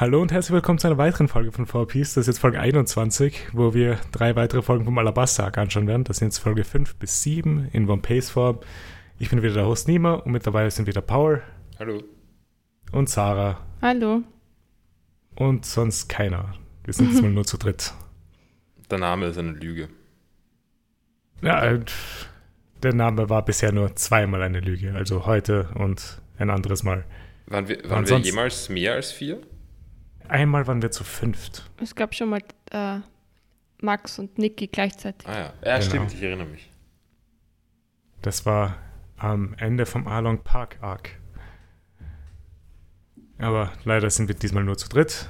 Hallo und herzlich willkommen zu einer weiteren Folge von 4Piece. Das ist jetzt Folge 21, wo wir drei weitere Folgen vom Alabasta anschauen werden. Das sind jetzt Folge 5 bis 7 in One Pace Form. Ich bin wieder der Host Nima und mit dabei sind wieder Power. Hallo. Und Sarah. Hallo. Und sonst keiner. Wir sind jetzt mal nur zu dritt. Der Name ist eine Lüge. Ja, äh, der Name war bisher nur zweimal eine Lüge. Also heute und ein anderes Mal. Waren wir, waren wir jemals mehr als vier? Einmal waren wir zu fünft. Es gab schon mal äh, Max und Niki gleichzeitig. Ah ja, ja genau. stimmt, ich erinnere mich. Das war am Ende vom Arlong Park Arc. Aber leider sind wir diesmal nur zu dritt.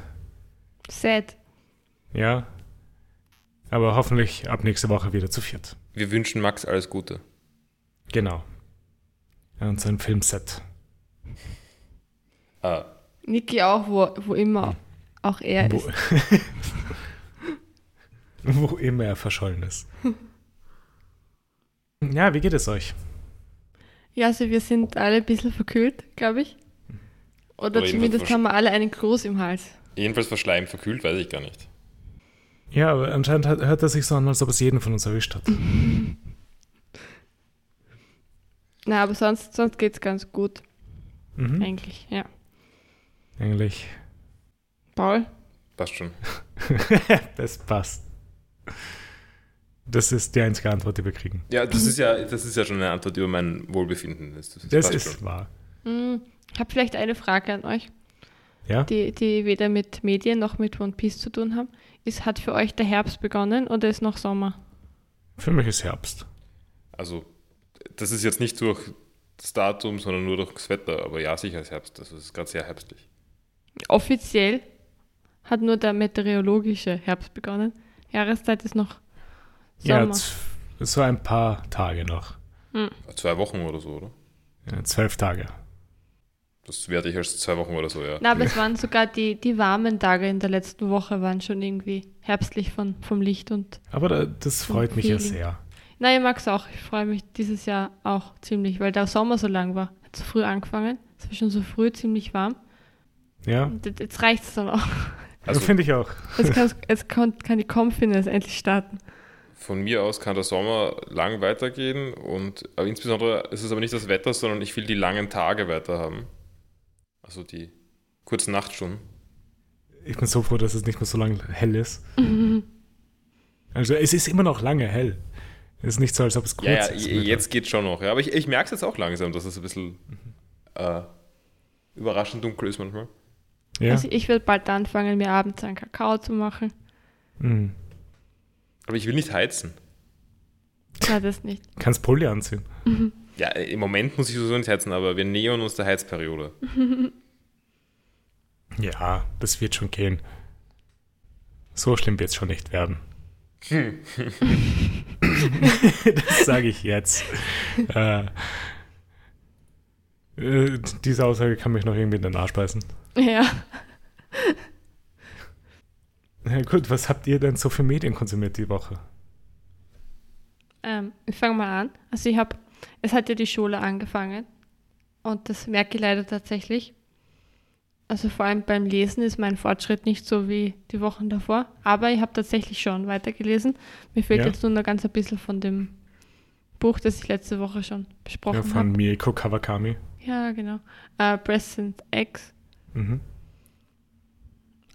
Sad. Ja. Aber hoffentlich ab nächste Woche wieder zu viert. Wir wünschen Max alles Gute. Genau. Und sein Filmset. Ah. Niki auch, wo, wo immer auch er wo, ist. wo immer er verschollen ist. ja, wie geht es euch? Ja, also wir sind alle ein bisschen verkühlt, glaube ich. Oder, Oder zumindest haben wir alle einen Kloß im Hals. Jedenfalls verschleimt, verkühlt, weiß ich gar nicht. Ja, aber anscheinend hat, hört er sich so an, als ob es jeden von uns erwischt hat. Na, aber sonst, sonst geht es ganz gut. Mhm. Eigentlich, ja. Eigentlich. Paul? Passt schon. das passt. Das ist die einzige Antwort, die wir kriegen. Ja, das ist ja, das ist ja schon eine Antwort über mein Wohlbefinden. Das, das, das ist schon. wahr. Hm, ich habe vielleicht eine Frage an euch. Ja? Die, die weder mit Medien noch mit One Piece zu tun haben. Ist, hat für euch der Herbst begonnen oder ist noch Sommer? Für mich ist Herbst. Also, das ist jetzt nicht durch das Datum, sondern nur durch das Wetter. Aber ja, sicher ist Herbst. Das ist gerade sehr herbstlich. Offiziell hat nur der meteorologische Herbst begonnen. Jahreszeit ist noch Sommer. Ja, so ein paar Tage noch. Hm. Zwei Wochen oder so, oder? Ja, zwölf Tage. Das werte ich als zwei Wochen oder so, ja. Na, aber es waren sogar die, die warmen Tage in der letzten Woche, waren schon irgendwie herbstlich von, vom Licht und. Aber da, das freut mich ja sehr. Nein, ich mag es auch. Ich freue mich dieses Jahr auch ziemlich, weil der Sommer so lang war. Hat so früh angefangen. Es war schon so früh ziemlich warm. Ja. Und jetzt reicht es dann auch. Also finde ich auch. Jetzt, kann, jetzt kann, kann die Confidence endlich starten. Von mir aus kann der Sommer lang weitergehen und aber insbesondere ist es aber nicht das Wetter, sondern ich will die langen Tage weiter haben. Also die kurzen Nachtstunden. Ich bin so froh, dass es nicht mehr so lange hell ist. Mhm. Also es ist immer noch lange hell. Es ist nicht so, als ob es kurz ja, ja, ist. Jetzt geht es schon noch. Ja, aber ich, ich merke es jetzt auch langsam, dass es ein bisschen mhm. äh, überraschend dunkel ist manchmal. Ja. Also ich will bald anfangen, mir abends einen Kakao zu machen. Mhm. Aber ich will nicht heizen. Ja, das nicht. Kannst Pulli anziehen. Mhm. Ja, im Moment muss ich sowieso nicht heizen, aber wir nähern uns der Heizperiode. ja, das wird schon gehen. So schlimm wird es schon nicht werden. das sage ich jetzt. Äh, äh, diese Aussage kann mich noch irgendwie in den Arsch beißen. Ja. Na gut, was habt ihr denn so für Medien konsumiert die Woche? Ähm, ich fange mal an. Also ich habe, es hat ja die Schule angefangen und das merke ich leider tatsächlich. Also vor allem beim Lesen ist mein Fortschritt nicht so wie die Wochen davor, aber ich habe tatsächlich schon weitergelesen. Mir fehlt ja. jetzt nur noch ganz ein bisschen von dem Buch, das ich letzte Woche schon besprochen habe. Ja, von hab. Mieko Kawakami. Ja, genau. Äh, Present X. Mhm.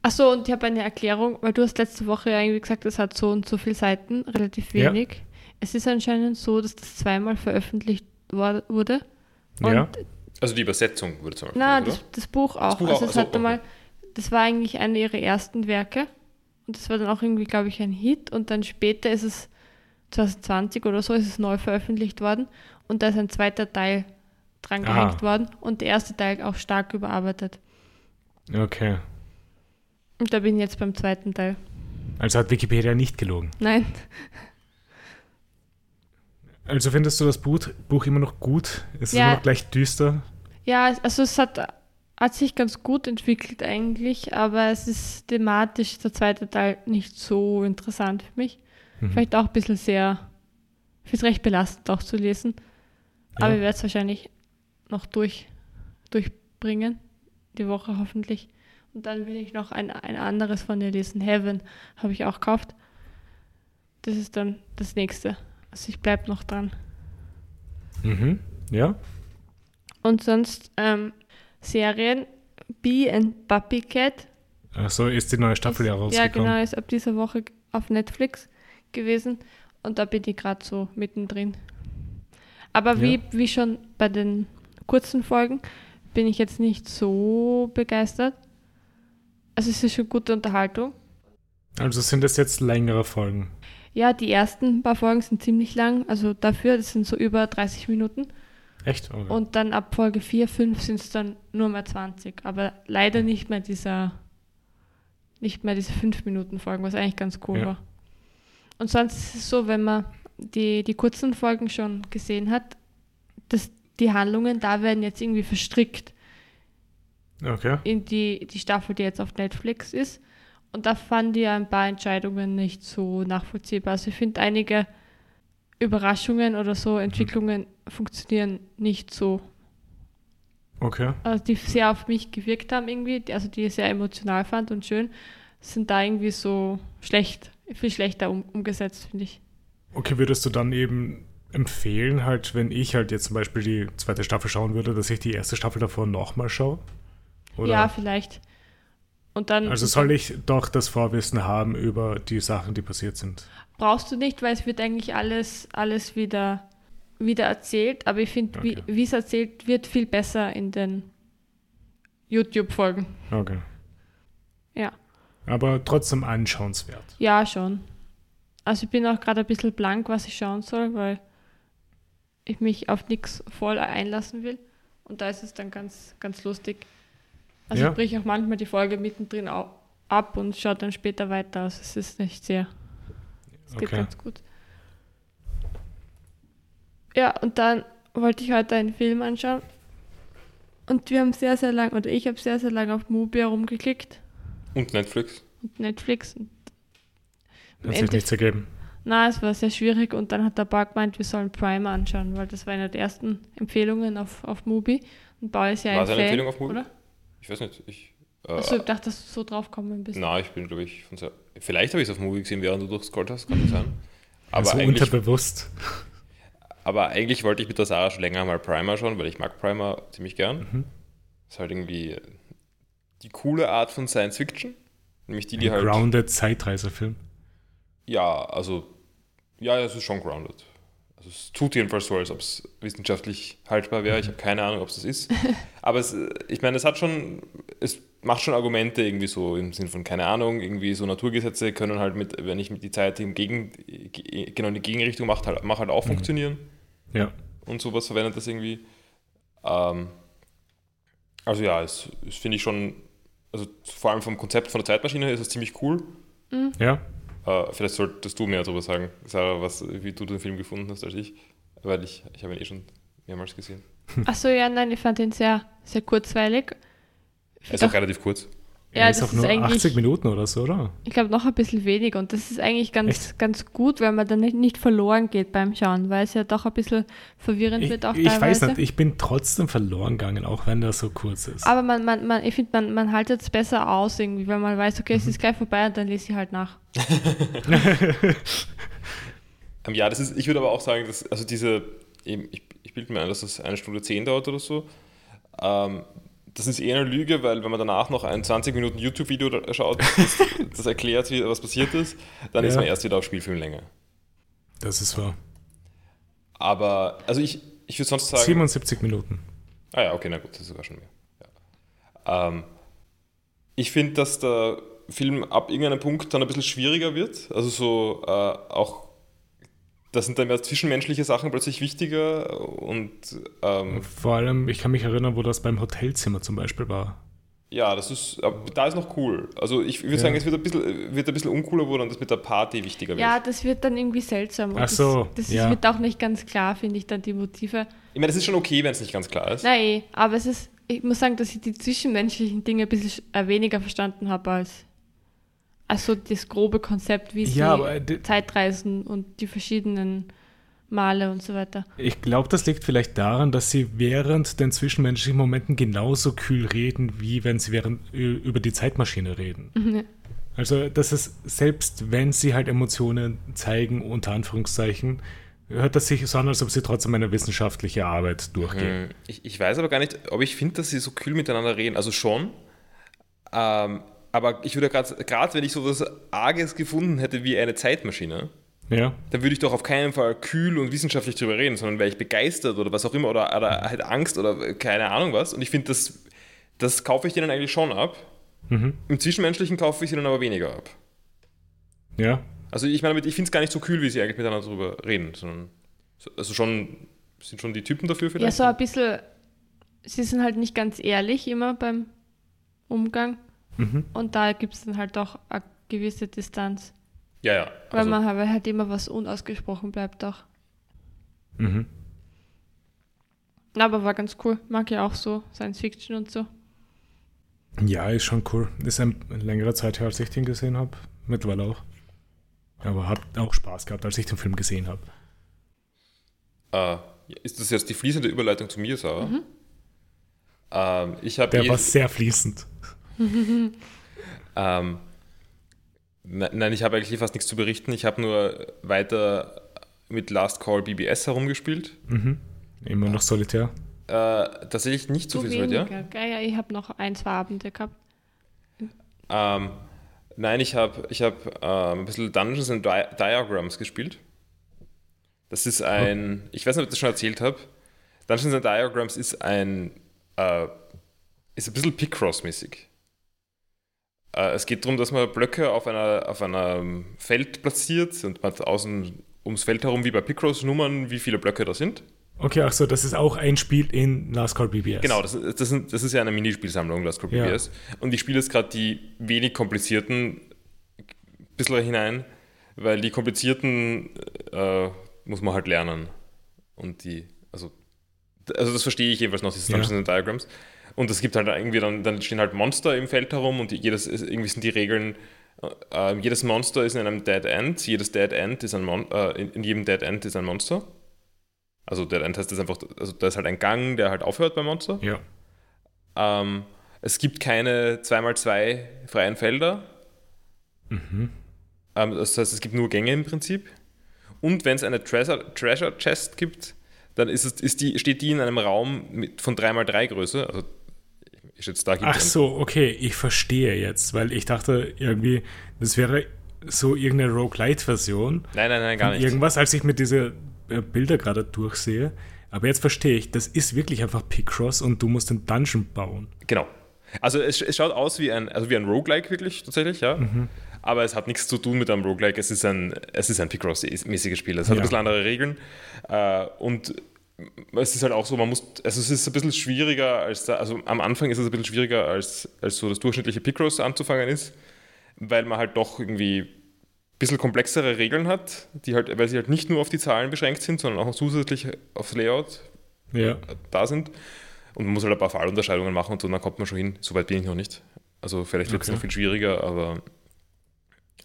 Achso, und ich habe eine Erklärung, weil du hast letzte Woche ja irgendwie gesagt, es hat so und so viele Seiten, relativ wenig. Ja. Es ist anscheinend so, dass das zweimal veröffentlicht wurde. ja. Also die Übersetzung wurde zum Beispiel. Nein, das, das, Buch auch. Das Buch also auch. es hatte okay. mal, das war eigentlich eine ihrer ersten Werke. Und das war dann auch irgendwie, glaube ich, ein Hit. Und dann später ist es 2020 oder so, ist es neu veröffentlicht worden. Und da ist ein zweiter Teil dran gehängt worden und der erste Teil auch stark überarbeitet. Okay. Und da bin ich jetzt beim zweiten Teil. Also hat Wikipedia nicht gelogen? Nein. Also findest du das Buch, Buch immer noch gut? Ist ja. es immer noch gleich düster? Ja, also es hat, hat sich ganz gut entwickelt eigentlich, aber es ist thematisch der zweite Teil nicht so interessant für mich. Mhm. Vielleicht auch ein bisschen sehr, ich finde es recht belastend auch zu lesen. Ja. Aber ich werde es wahrscheinlich noch durch, durchbringen, die Woche hoffentlich. Und dann will ich noch ein, ein anderes von ihr lesen. Heaven habe ich auch gekauft. Das ist dann das nächste. Also ich bleibe noch dran. Mhm. Ja. Und sonst ähm, Serien. Bee and Puppy Cat. Achso, ist die neue Staffel ist, ja Ja, rausgekommen. genau, ist ab dieser Woche auf Netflix gewesen. Und da bin ich gerade so mittendrin. Aber wie, Ja. wie schon bei den kurzen Folgen bin ich jetzt nicht so begeistert. Also es ist schon gute Unterhaltung. Also sind das jetzt längere Folgen. Ja, die ersten paar Folgen sind ziemlich lang. Also dafür, das sind so über 30 Minuten. Echt? Okay. Und dann ab Folge 4, 5 sind es dann nur mehr 20. Aber leider nicht mehr dieser, nicht mehr diese 5 Minuten Folgen, was eigentlich ganz cool Ja. war. Und sonst ist es so, wenn man die, die kurzen Folgen schon gesehen hat, dass die Handlungen da werden jetzt irgendwie verstrickt okay. in die, die Staffel, die jetzt auf Netflix ist. Und da fand ich ein paar Entscheidungen nicht so nachvollziehbar. Also ich finde einige Überraschungen oder so Entwicklungen funktionieren nicht so Okay. also die sehr auf mich gewirkt haben irgendwie, die- also die ich sehr emotional fand und schön, sind da irgendwie so schlecht, viel schlechter um, umgesetzt, finde ich. Okay, würdest du dann eben empfehlen, halt, wenn ich halt jetzt zum Beispiel die zweite Staffel schauen würde, dass ich die erste Staffel davor nochmal schaue? Oder? Ja, vielleicht. Und dann also soll ich doch das Vorwissen haben über die Sachen, die passiert sind. brauchst du nicht, weil es wird eigentlich alles, alles wieder, wieder erzählt, aber ich finde, Okay. wie wie es erzählt wird, viel besser in den YouTube-Folgen. Okay. Ja. Aber trotzdem anschauenswert. Ja, schon. Also ich bin auch gerade ein bisschen blank, was ich schauen soll, weil ich mich auf nichts voll einlassen will. Und da ist es dann ganz, ganz lustig. Also Ja. ich breche auch manchmal die Folge mittendrin au- ab und schaue dann später weiter. Also es ist nicht sehr. Es geht Okay. ganz gut. Ja, und dann wollte ich heute einen Film anschauen. Und wir haben sehr, sehr lang, oder ich habe sehr, sehr lange auf Mubi herumgeklickt Und Netflix. und Netflix. Und Hat sich nichts ergeben. Na, es war sehr schwierig und dann hat der Bau gemeint, wir sollen Prime anschauen, weil das war eine der ersten Empfehlungen auf, auf Mubi. Und Bau ist ja War ein es eine Fan, Empfehlung auf Mubi? oder? Ich weiß nicht. Ich, äh, Achso, ich dachte, dass du so drauf kommen bist. Na, ich bin, glaube ich, von sehr. Vielleicht habe ich es auf Movie gesehen, während du durchscrollt hast, kann das sein. Aber, also eigentlich, unterbewusst. aber eigentlich wollte ich mit der Sarah schon länger mal Primer schauen, weil ich mag Primer ziemlich gern. Mhm. ist halt irgendwie die coole Art von Science Fiction. Nämlich die, die Ein halt. grounded Zeitreisefilm. Ja, also. Ja, es ist schon grounded. Also es tut jedenfalls so, als ob es wissenschaftlich haltbar wäre. Ich habe keine Ahnung, ob es das ist. Aber es, ich meine, es hat schon, es macht schon Argumente irgendwie so im Sinn von, keine Ahnung, irgendwie so Naturgesetze können halt mit, wenn ich mit die Zeit im Gegen, ge- genau in die Gegenrichtung mache, halt, mach halt auch funktionieren Ja. und sowas verwendet das irgendwie. Ähm, also ja, es, es finde ich schon, also vor allem vom Konzept von der Zeitmaschine ist es ziemlich cool. Ja. Äh, vielleicht solltest du mehr darüber sagen, Sarah, was, wie du den Film gefunden hast als ich, weil ich, ich habe ihn eh schon mehrmals gesehen. Achso, ja, nein, ich fand den sehr, sehr kurzweilig. Er ist auch relativ kurz. Ja, ist das auch ist nur eigentlich- 80 Minuten oder so, oder? Ich glaube noch ein bisschen wenig und das ist eigentlich ganz, Echt? ganz gut, weil man dann nicht, nicht verloren geht beim Schauen, weil es ja doch ein bisschen verwirrend Ich, wird auch ich weiß teilweise. nicht, ich bin trotzdem verloren gegangen, auch wenn das so kurz ist. Aber man, man, man, ich finde, man, man haltet es besser aus irgendwie, weil man weiß, okay, es ist gleich vorbei und dann lese ich halt nach. Ähm, ja, das ist, ich würde aber auch sagen, dass, also diese, ich, ich bilde mir ein, dass das eine Stunde zehn dauert oder so. Ähm, das ist eher eine Lüge, weil wenn man danach noch ein 20 Minuten YouTube-Video schaut, das, das erklärt, wie, was passiert ist, dann ist Ja. man erst wieder auf Spielfilmlänge. Das ist wahr. Aber, also ich, ich würde sonst sagen. 77 Minuten. Ah ja, okay, na gut, das ist sogar schon mehr. Ja. Ähm, ich finde, dass der Film ab irgendeinem Punkt dann ein bisschen schwieriger wird. Also so äh, auch, da sind dann mehr zwischenmenschliche Sachen plötzlich wichtiger und ähm, Vor allem, ich kann mich erinnern, wo das beim Hotelzimmer zum Beispiel war. ja, das ist, da ist noch cool. Also ich würde Ja. sagen, es wird ein, bisschen, wird ein bisschen uncooler, wo dann das mit der Party wichtiger wird. Ja, das wird dann irgendwie seltsam. Und Ach so, das, das ja. wird auch nicht ganz klar, finde ich, dann die Motive. Ich meine, das ist schon okay, wenn es nicht ganz klar ist. Nein, aber es ist, ich muss sagen, dass ich die zwischenmenschlichen Dinge ein bisschen äh, weniger verstanden habe als, als so das grobe Konzept, wie sie Ja, aber, äh, Zeitreisen und die verschiedenen male und so weiter. Ich glaube, das liegt vielleicht daran, dass sie während den zwischenmenschlichen Momenten genauso kühl reden, wie wenn sie während, über die Zeitmaschine reden. Mhm. Also, das ist, selbst wenn sie halt Emotionen zeigen, unter Anführungszeichen, hört das sich so an, als ob sie trotzdem eine wissenschaftliche Arbeit durchgehen. Hm, Ich, ich weiß aber gar nicht, ob ich finde, dass sie so kühl miteinander reden. Also schon. Ähm, aber ich würde gerade, gerade wenn ich so was Arges gefunden hätte wie eine Zeitmaschine, Ja, dann würde ich doch auf keinen Fall kühl und wissenschaftlich drüber reden, sondern wäre ich begeistert oder was auch immer oder, oder halt Angst oder keine Ahnung was. Und ich finde, das, das kaufe ich denen eigentlich schon ab. Mhm. Im Zwischenmenschlichen kaufe ich sie dann aber weniger ab. ja, Also ich meine, ich finde es gar nicht so kühl, wie sie eigentlich miteinander darüber reden, sondern so- also schon sind schon die Typen dafür Ja, vielleicht. so ein bisschen, sie sind halt nicht ganz ehrlich immer beim Umgang. Mhm. Und da gibt es dann halt auch eine gewisse Distanz. ja, ja. Weil Also, man weil halt immer was unausgesprochen bleibt auch. Mhm. Aber war ganz cool. Mag ja auch so Science Fiction und so. Ja, ist schon cool. Ist ein längere Zeit her, als ich den gesehen habe. Mittlerweile auch. Aber hat auch Spaß gehabt, als ich den Film gesehen habe. äh, ist das jetzt die fließende Überleitung zu mir, Sarah? Ähm, ich Der war sehr fließend. Ähm, ne- nein, ich habe eigentlich fast nichts zu berichten. Ich habe nur weiter mit Last Call BBS herumgespielt. Mhm. Immer noch solitär. Äh, tatsächlich nicht so Zu viel weniger. ja. Ja, ich habe noch ein, zwei Abende gehabt. Ähm, nein, ich habe ich hab, ähm, ein bisschen Dungeons and Di Diagrams gespielt. Das ist ein, ich weiß nicht, ob ich das schon erzählt habe. Dungeons and Diagrams ist ein, äh, ist ein bisschen Picross-mäßig. Äh, es geht darum, dass man Blöcke auf, einer, auf einem Feld platziert und man hat außen ums Feld herum, wie bei Picross, Nummern, wie viele Blöcke da sind. Okay, ach so, das ist auch ein Spiel in Last Call BBS. Genau, das, ist- das, sind, das ist ja eine Minispielsammlung, Last Call Ja. BBS. Und ich spiele jetzt gerade die wenig komplizierten ein bisschen hinein, weil die komplizierten äh, muss man halt lernen. Und die, also, also das verstehe ich jedenfalls noch, diese. Dungeons and Diagrams. Und es gibt halt irgendwie dann, dann stehen halt Monster im Feld herum und jedes, ist- irgendwie sind die Regeln, äh, jedes Monster ist in einem Dead End, jedes Dead End ist ein Mon äh, in, in jedem Dead End ist ein Monster. Also Dead End heißt das einfach, also da ist halt ein Gang, der halt aufhört beim Monster. Ja. Ähm, es gibt keine 2x2 freien Felder. Mhm. Ähm, das heißt, es gibt nur Gänge im Prinzip. Und wenn es eine Treasure, Treasure Chest gibt, dann ist es, ist die, steht die in einem Raum mit, von 3x3 Größe. Also ich schätze, da Ach so, okay, ich verstehe jetzt, weil ich dachte irgendwie, das wäre so irgendeine Roguelite-Version. Nein, nein, nein, gar nicht. Irgendwas, als ich mir diese äh, Bilder gerade durchsehe. Aber jetzt verstehe ich, das ist wirklich einfach Picross und du musst einen Dungeon bauen. Genau. Also es, es schaut aus wie ein, also wie ein Roguelike wirklich, tatsächlich, ja. Mhm. Aber es hat nichts zu tun mit einem Roguelike. Es ist ein, es ist ein Picross-mäßiges Spiel. Es hat Ja. ein bisschen andere Regeln. Äh, und es ist halt auch so, man muss, also es ist ein bisschen schwieriger als, da, also am Anfang ist es ein bisschen schwieriger als, als so das durchschnittliche Picross anzufangen ist, weil man halt doch irgendwie ein bisschen komplexere Regeln hat, die halt, weil sie halt nicht nur auf die Zahlen beschränkt sind, sondern auch zusätzlich aufs Layout Ja. da sind. Und man muss halt ein paar Fallunterscheidungen machen und so, dann kommt man schon hin. Soweit bin ich noch nicht. Also vielleicht wird es Okay. noch viel schwieriger, aber,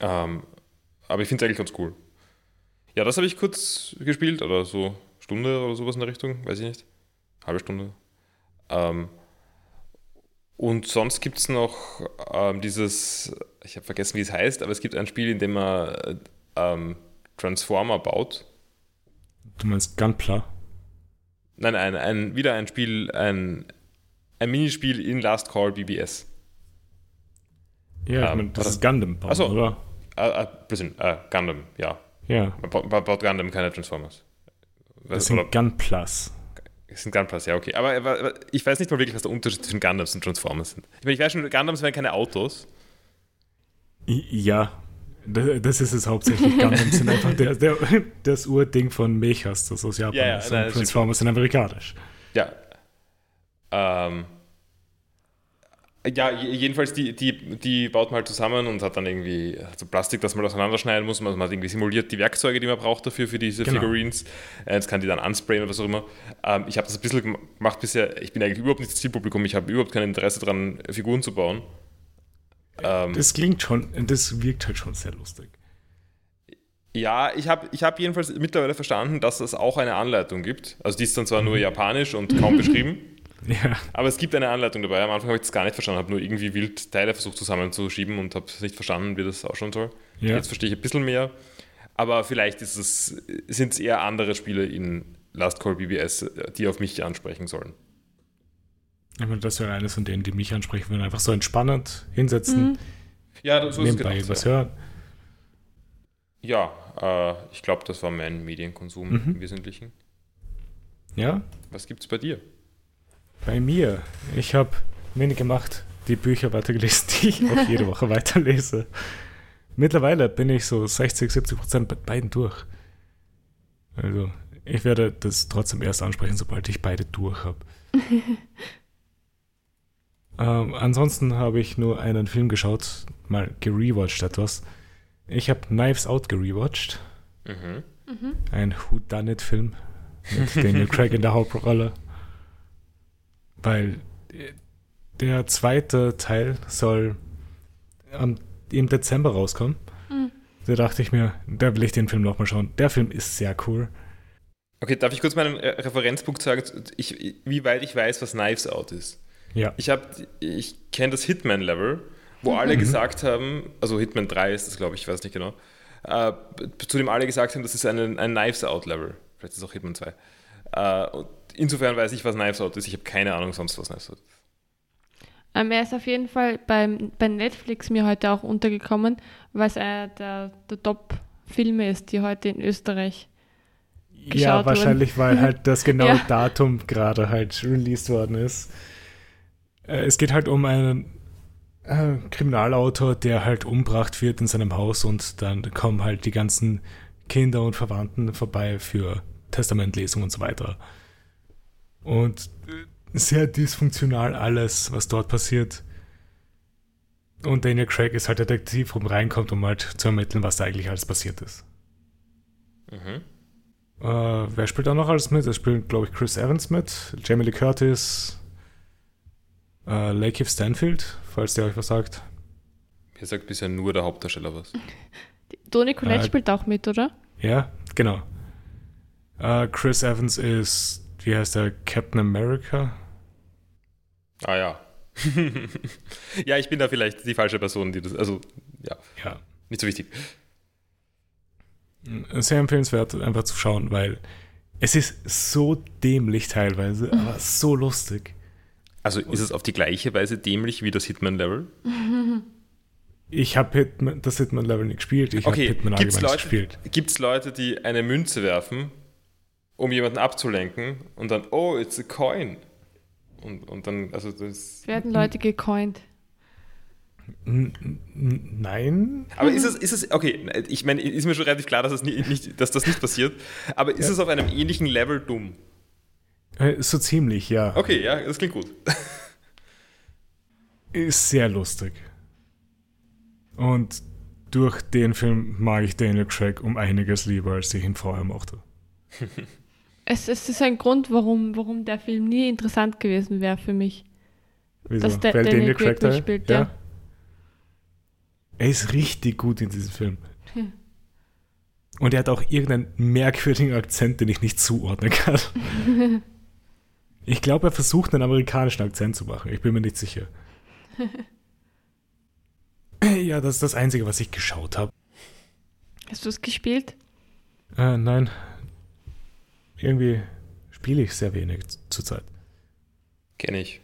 ähm, aber ich finde es eigentlich ganz cool. Ja, das habe ich kurz gespielt, oder so Stunde oder sowas in der Richtung, weiß ich nicht. Halbe Stunde. Ähm, und sonst gibt es noch ähm, dieses, ich habe vergessen, wie es heißt, aber es gibt ein Spiel, in dem man äh, ähm, Transformer baut. Du meinst Gunpla? Nein, ein, ein, wieder ein Spiel, ein, ein Minispiel in Last Call BBS. Ja, ich Ähm, das was- ist Gundam bauen, Ach so. oder? Äh, äh, Blödsinn, äh, Gundam, ja. Ja, Man baut, man baut Gundam, keine Transformers. Das sind Gunplas. es sind Gunplas, ja, okay. Aber, aber, ich weiß nicht mal wirklich, was der Unterschied zwischen Gundams und Transformers sind. Ich meine, ich weiß schon, Gundams wären keine Autos. Ja, da- das ist es hauptsächlich. Gundam sind einfach der, der, das Urding von Mechas, das aus Japan Ja, ja, ist. nein, Und das stimmt Transformers sind amerikanisch. Ja. Ähm, ja, je- jedenfalls, die, die, die baut man halt zusammen und hat dann irgendwie so Plastik, das man auseinanderschneiden muss. Also man hat irgendwie simuliert die Werkzeuge, die man braucht dafür, für diese Genau. Figurines. Äh, Jetzt kann die dann unsprayen oder was auch immer. Ähm, ich habe das ein bisschen gem- gemacht bisher. Ich bin eigentlich überhaupt nicht das Zielpublikum. Ich habe überhaupt kein Interesse daran, Figuren zu bauen. Ähm, Das klingt schon, das wirkt halt schon sehr lustig. Ja, ich habe ich hab jedenfalls mittlerweile verstanden, dass es auch eine Anleitung gibt. Also die ist dann zwar nur japanisch und kaum beschrieben, Ja. aber es gibt eine Anleitung dabei. Am Anfang habe ich das gar nicht verstanden, habe nur irgendwie wild Teile versucht zusammenzuschieben und habe nicht verstanden, wie das ausschauen soll. Ja. Jetzt verstehe ich ein bisschen mehr. Aber vielleicht ist es, sind es eher andere Spiele in Last Call BBS, die auf mich ansprechen sollen. Ich meine, das wäre eines von denen, die mich ansprechen würden. Einfach so entspannend hinsetzen, Ja, so nebenbei was ja. hören. Ja, äh, ich glaube, das war mein Medienkonsum Mhm. im Wesentlichen. Ja, Was gibt's bei dir? Bei mir. Ich habe wenig gemacht, die Bücher weitergelesen, die ich auch jede Woche weiterlese. Mittlerweile bin ich so 60, 70 Prozent bei beiden durch. Also, ich werde das trotzdem erst ansprechen, sobald ich beide durch habe. ähm, ansonsten habe ich nur einen Film geschaut, mal gerewatcht etwas. Ich habe Knives Out gerewatcht. Mhm. Ein Whodunit-Film mit Daniel Craig in der Hauptrolle. Weil äh, der zweite Teil soll am, im Dezember rauskommen. Mhm. Da dachte ich mir, da will ich den Film nochmal schauen. Der Film ist sehr cool. Okay, darf ich kurz meinen Re- Referenzpunkt sagen, ich, wie weit ich weiß, was Knives Out ist? Ja. Ich, hab- ich kenne das Hitman-Level, wo alle Mhm. gesagt haben, also Hitman 3 ist das, glaube ich, ich weiß nicht genau, äh, zu dem alle gesagt haben, das ist ein, ein Knives Out-Level. Vielleicht ist es auch Hitman 2. Äh, und insofern weiß ich, was Knives Out ist. Ich habe keine Ahnung sonst, was Knives Out ist. Ähm, er ist auf jeden Fall beim, bei Netflix mir heute auch untergekommen, weil es einer der, der Top-Filme ist, die heute in Österreich. Ja, geschaut wahrscheinlich, weil halt das genaue Ja. Datum gerade halt released worden ist. Äh, Es geht halt um einen äh, Kriminalautor, der halt umgebracht wird in seinem Haus und dann kommen halt die ganzen Kinder und Verwandten vorbei für Testamentlesung und so weiter. Und sehr dysfunktional alles, was dort passiert. Und Daniel Craig ist halt Detektiv, um reinkommt, um halt zu ermitteln, was da eigentlich alles passiert ist. Mhm. Äh, wer spielt da noch alles mit? Es spielt, glaube ich, Chris Evans mit, Jamie Lee Curtis, äh, Lakeith Stanfield, falls der euch was sagt. Mir sagt bisher nur der Hauptdarsteller was. Toni Collette Äh, spielt auch mit, oder? Ja, genau. Äh, Chris Evans ist, wie heißt der, Captain America? Ah ja. ja, ich bin da vielleicht die falsche Person, die das. Also, ja, Ja. nicht so wichtig. Sehr empfehlenswert, einfach zu schauen, weil es ist so dämlich teilweise, aber so lustig. Also ist es auf die gleiche Weise dämlich wie das Hitman-Level? Ich habe Hitman, das Hitman-Level nicht gespielt, ich Okay, habe Hitman gibt's allgemein Leute, nicht gespielt. gibt's Leute, die eine Münze werfen, um jemanden abzulenken und dann, oh, it's a coin. Und, und dann, also das. Werden Leute gecoint. Nein? Aber ist es, ist es, okay, ich meine, ist mir schon relativ klar, dass, es nie, nicht, dass das nicht passiert, aber ist Ja. es auf einem ähnlichen Level dumm? Äh, So ziemlich, ja. Okay, ja, das klingt gut. Ist sehr lustig. Und durch den Film mag ich Daniel Craig um einiges lieber, als ich ihn vorher mochte. Es, es ist ein Grund, warum, warum der Film nie interessant gewesen wäre für mich. Wieso? Dass der Weil Daniel Craig mitspielt, ja. Er ist richtig gut in diesem Film. Hm. Und er hat auch irgendeinen merkwürdigen Akzent, den ich nicht zuordnen kann. ich glaube, er versucht einen amerikanischen Akzent zu machen. Ich bin mir nicht sicher. ja, das ist das Einzige, was ich geschaut habe. Hast du es gespielt? Äh, nein. Irgendwie spiele ich sehr wenig zurzeit. Kenne ich.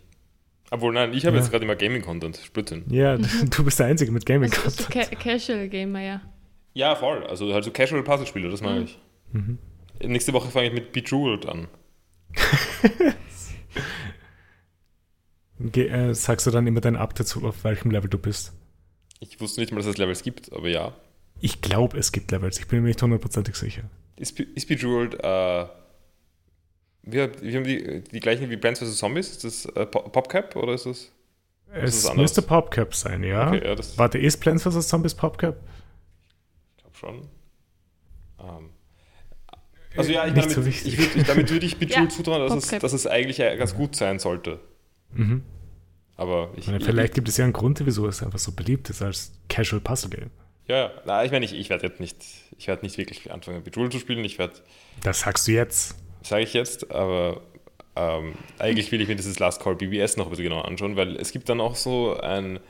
Obwohl, nein, ich habe Ja. jetzt gerade immer Gaming-Content. Blödsinn. Ja, du bist der Einzige mit Also, also Ca Casual Gamer, ja. Ja, voll. Also halt so Casual Puzzle-Spiele, das mag Mhm. ich. Mhm. Nächste Woche fange ich mit Bejeweled an. Ge äh, sagst du dann immer dein Update, zu, auf welchem Level du bist? Ich wusste nicht mal, dass es Levels gibt, aber ja. Ich glaube, es gibt Levels. Ich bin mir nicht hundertprozentig sicher. Ist, Be- ist Bejeweled, äh, wir, wir haben die, die gleichen wie Plants vs. Zombies? Ist das äh, Po- PopCap oder ist das? ist Es anderes. müsste PopCap sein, ja. Okay, ja, das Warte, ist Plants vs. Zombies PopCap? ich glaube schon. Ähm, also ja, ich Nicht meine, so ich würd, ich, damit würde ich Bejeweled Ja, zutrauen, dass es, dass es eigentlich ganz gut sein sollte. Mhm. Aber ich, Ich meine, vielleicht gibt es ja einen Grund, wieso es einfach so beliebt ist als Casual Puzzle Game. Ja, ja. Na, ich meine, ich, ich werde jetzt nicht, ich werde nicht wirklich anfangen, Bejeweled zu spielen. Ich werde, Das sagst du jetzt. Sage ich jetzt, aber ähm, eigentlich will ich mir dieses Last Call BBS noch ein bisschen genauer anschauen, weil es gibt dann auch so ein,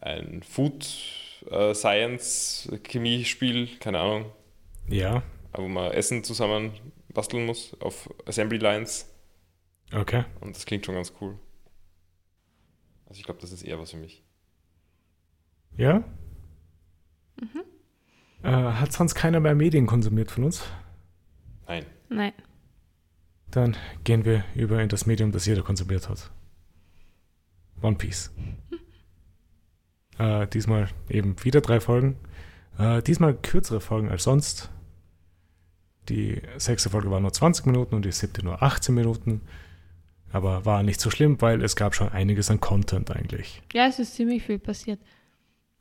ein Food äh, Science Chemie-Spiel, keine Ahnung, Ja, wo man Essen zusammen basteln muss auf Assembly Lines okay. und das klingt schon ganz cool. Also ich glaube, das ist eher was für mich. Ja? Äh, hat sonst keiner mehr Medien konsumiert von uns? Nein. Nein. Dann gehen wir über in das Medium, das jeder konsumiert hat. One Piece. Äh, diesmal eben wieder drei Folgen. Äh, diesmal kürzere Folgen als sonst. Die sechste Folge war nur 20 Minuten und die siebte nur 18 Minuten. Aber war nicht so schlimm, weil es gab schon einiges an Content eigentlich. Ja, es ist ziemlich viel passiert.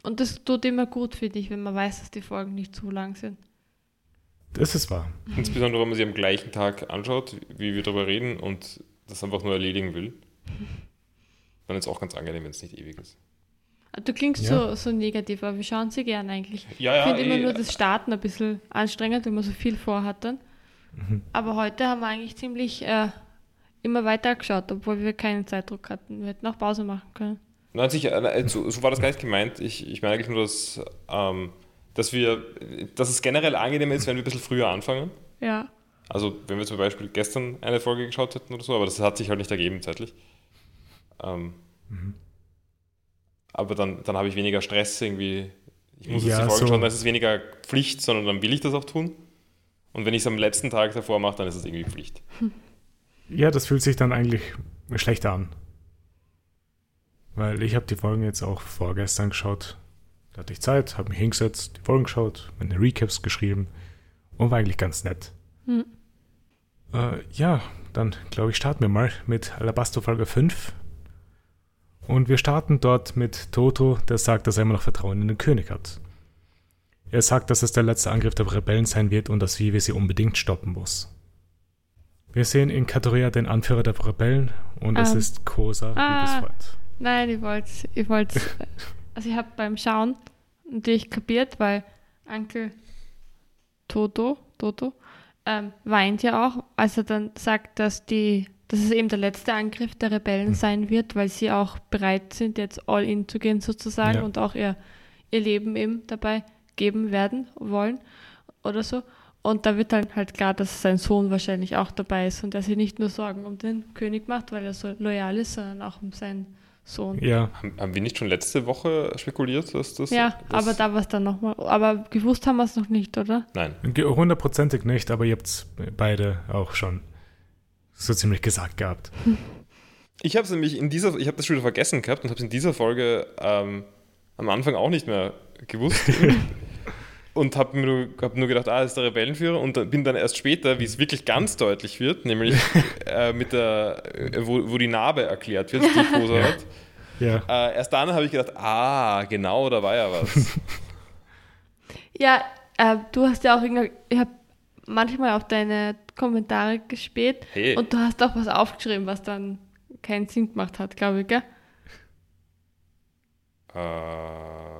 Und das tut immer gut, finde ich, wenn man weiß, dass die Folgen nicht zu lang sind. Das ist wahr. Insbesondere, wenn man sie am gleichen Tag anschaut, wie wir darüber reden und das einfach nur erledigen will. Dann ist es auch ganz angenehm, wenn es nicht ewig ist. Du klingst Ja. so, so negativ, aber wir schauen sie gern eigentlich. Ja, Ich ja, finde immer eh, nur das Starten ein bisschen anstrengend, wenn man so viel vorhat dann. Mhm. Aber heute haben wir eigentlich ziemlich äh, immer weiter geschaut, obwohl wir keinen Zeitdruck hatten. Wir hätten auch Pause machen können. Nein, sicher, äh, so, so war das gar nicht gemeint. Ich, ich meine eigentlich nur, dass, ähm, dass, wir, dass es generell angenehmer ist, wenn wir ein bisschen früher anfangen. Ja. Also, wenn wir zum Beispiel gestern eine Folge geschaut hätten oder so, aber das hat sich halt nicht ergeben zeitlich. Ähm, Aber dann, dann habe ich weniger Stress irgendwie. Ich muss jetzt Ja, die Folge so- schauen, dann ist es weniger Pflicht, sondern dann will ich das auch tun. Und wenn ich es am letzten Tag davor mache, dann ist es irgendwie Pflicht. Ja, das fühlt sich dann eigentlich schlechter an. Weil ich habe die Folgen jetzt auch vorgestern geschaut. Da hatte ich Zeit, habe mich hingesetzt, die Folgen geschaut, meine Recaps geschrieben und war eigentlich ganz nett. Hm. Äh, ja, dann glaube ich, starten wir mal mit Alabaster Folge 5. Und wir starten dort mit Toto, der sagt, dass er immer noch Vertrauen in den König hat. Er sagt, dass es der letzte Angriff der Rebellen sein wird und dass Vivi sie unbedingt stoppen muss. Wir sehen in Katoria den Anführer der Rebellen und es Ähm. ist Kosa, Ah. Vivis Freund. Nein, ich wollte ich wollte also ich habe beim Schauen natürlich kapiert, weil Onkel Toto, Toto ähm, weint ja auch, als er dann sagt, dass die dass es eben der letzte Angriff der Rebellen Hm. sein wird, weil sie auch bereit sind, jetzt all in zu gehen sozusagen Ja. und auch ihr, ihr Leben eben dabei geben werden wollen oder so. Und da wird dann halt klar, dass sein Sohn wahrscheinlich auch dabei ist und er sich nicht nur Sorgen um den König macht, weil er so loyal ist, sondern auch um seinen Sohn. Ja, Haben, haben wir nicht schon letzte Woche spekuliert, dass das. Ja, das, aber da war es dann nochmal. Aber gewusst haben wir es noch nicht, oder? Nein. hundertprozentig nicht, aber ihr habt beide auch schon so ziemlich gesagt gehabt. Ich habe es nämlich in dieser, ich habe das schon wieder vergessen gehabt und habe es in dieser Folge ähm, am Anfang auch nicht mehr gewusst. und habe nur, hab nur gedacht, ah, das ist der Rebellenführer und bin dann erst später, wie es wirklich ganz deutlich wird, nämlich äh, mit der, äh, wo, wo die Narbe erklärt wird, die Posa hat. Ja, Äh, erst dann habe ich gedacht, ah, genau, da war ja was. Ja, äh, du hast ja auch irgendwie. Ich habe manchmal auf deine Kommentare gespäht Hey. und du hast auch was aufgeschrieben, was dann keinen Sinn gemacht hat, glaube ich, gell? ähm,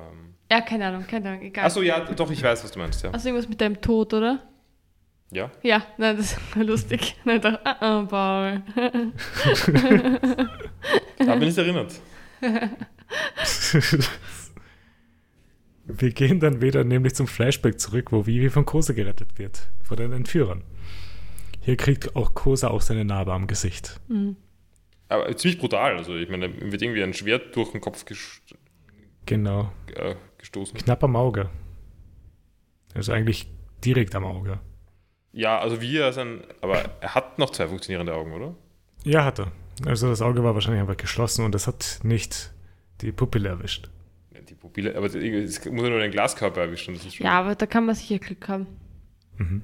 Ja, keine Ahnung, keine Ahnung, egal. achso, ja, doch, ich weiß, was du meinst, ja. Also irgendwas mit deinem Tod, oder? Ja, Ja, nein, das war lustig. Nein, doch, ah, ah, Paul. da bin ich erinnert. Wir gehen dann wieder nämlich zum Flashback zurück, wo Vivi von Kosa gerettet wird, vor den Entführern. Hier kriegt auch Kosa auch seine Narbe am Gesicht. Mhm. Aber ziemlich brutal, also ich meine, wird irgendwie ein Schwert durch den Kopf ges Genau, äh, gestoßen. knapp am Auge. Also eigentlich direkt am Auge. Ja, also wie er sein. Aber er hat noch zwei funktionierende Augen, oder? Ja, hat er. Also das Auge war wahrscheinlich einfach geschlossen und es hat nicht die Pupille erwischt. Ja, Die Pupille, aber es muss ja nur den Glaskörper erwischen, das ist schon. Ja, aber da kann man sicher Glück haben. Mhm.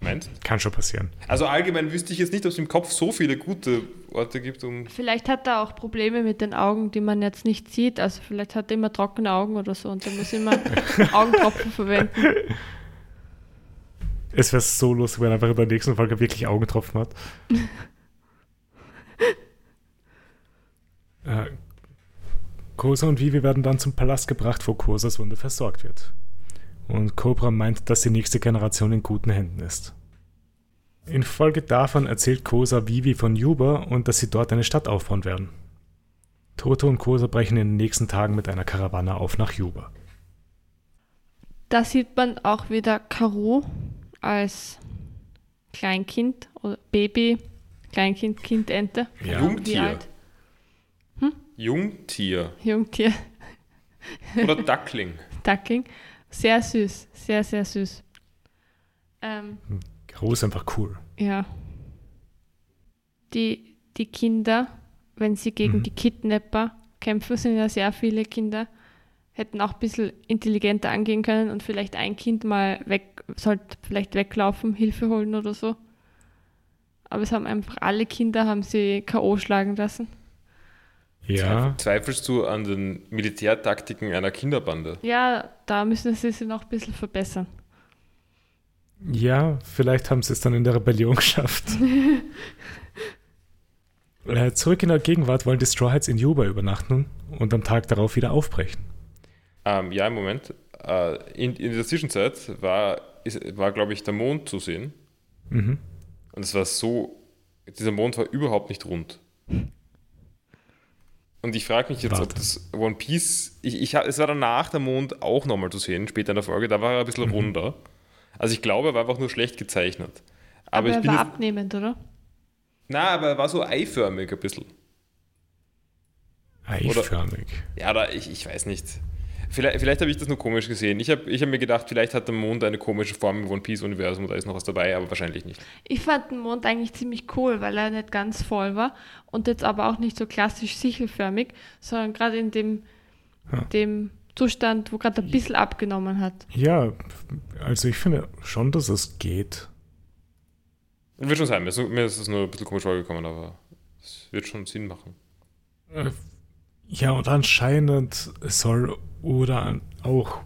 Meinst? Kann schon passieren. Also allgemein wüsste ich jetzt nicht, ob es im Kopf so viele gute Orte gibt, um. Vielleicht hat er auch Probleme mit den Augen, die man jetzt nicht sieht. Also vielleicht hat er immer trockene Augen oder so und er muss immer Augentropfen verwenden. Es wäre so lustig, wenn er einfach in der nächsten Folge wirklich Augentropfen hat. äh, Kosa und Vivi werden dann zum Palast gebracht, wo Kosas Wunde versorgt wird. Und Cobra meint, dass die nächste Generation in guten Händen ist. Infolge davon erzählt Kosa Vivi von Juba und dass sie dort eine Stadt aufbauen werden. Toto und Kosa brechen in den nächsten Tagen mit einer Karawane auf nach Juba. Da sieht man auch wieder Karu als Kleinkind oder Baby, Kleinkind, Kindente. Ja. Wie Jungtier. alt? Jungtier. Jungtier, Oder Duckling. Duckling. Sehr süß, sehr, sehr süß. Ähm, Karu ist einfach cool. ja. Die, die Kinder, wenn sie gegen Mhm. die Kidnapper kämpfen, sind ja sehr viele Kinder, hätten auch ein bisschen intelligenter angehen können und vielleicht ein Kind mal weg, sollte vielleicht weglaufen, Hilfe holen oder so. Aber es haben einfach alle Kinder haben sie K.O. schlagen lassen. Ja, Zweifelst du an den Militärtaktiken einer Kinderbande? Ja, da müssen sie sich noch ein bisschen verbessern. ja, vielleicht haben sie es dann in der Rebellion geschafft. Äh, Zurück in der Gegenwart wollen die Straw Hats in Juba übernachten und am Tag darauf wieder aufbrechen. Ähm, ja, im Moment. Äh, in, in der Zwischenzeit war, ist, war glaube ich, der Mond zu sehen. Mhm. Und es war so, dieser Mond war überhaupt nicht rund. Und ich frage mich jetzt, ob Warte. das One Piece, ich, ich, es war danach der Mond auch nochmal zu sehen, später in der Folge, da war er ein bisschen runder. Also ich glaube, er war einfach nur schlecht gezeichnet. Aber, Aber, ich er bin war abnehmend, oder? na, aber er war so eiförmig ein bisschen. Eiförmig. Ja, oder ich, ich weiß nicht. Vielleicht, vielleicht habe ich das nur komisch gesehen. Ich habe ich hab mir gedacht, vielleicht hat der Mond eine komische Form im One Piece-Universum und da ist noch was dabei, aber wahrscheinlich nicht. Ich fand den Mond eigentlich ziemlich cool, weil er nicht ganz voll war und jetzt aber auch nicht so klassisch sichelförmig, sondern gerade in dem, Ja. dem Zustand, wo gerade ein bisschen abgenommen hat. Ja, also ich finde schon, dass es geht. Wird schon sein. Mir ist, mir ist es nur ein bisschen komisch vorgekommen, aber es wird schon Sinn machen. Ja, und anscheinend soll An- auch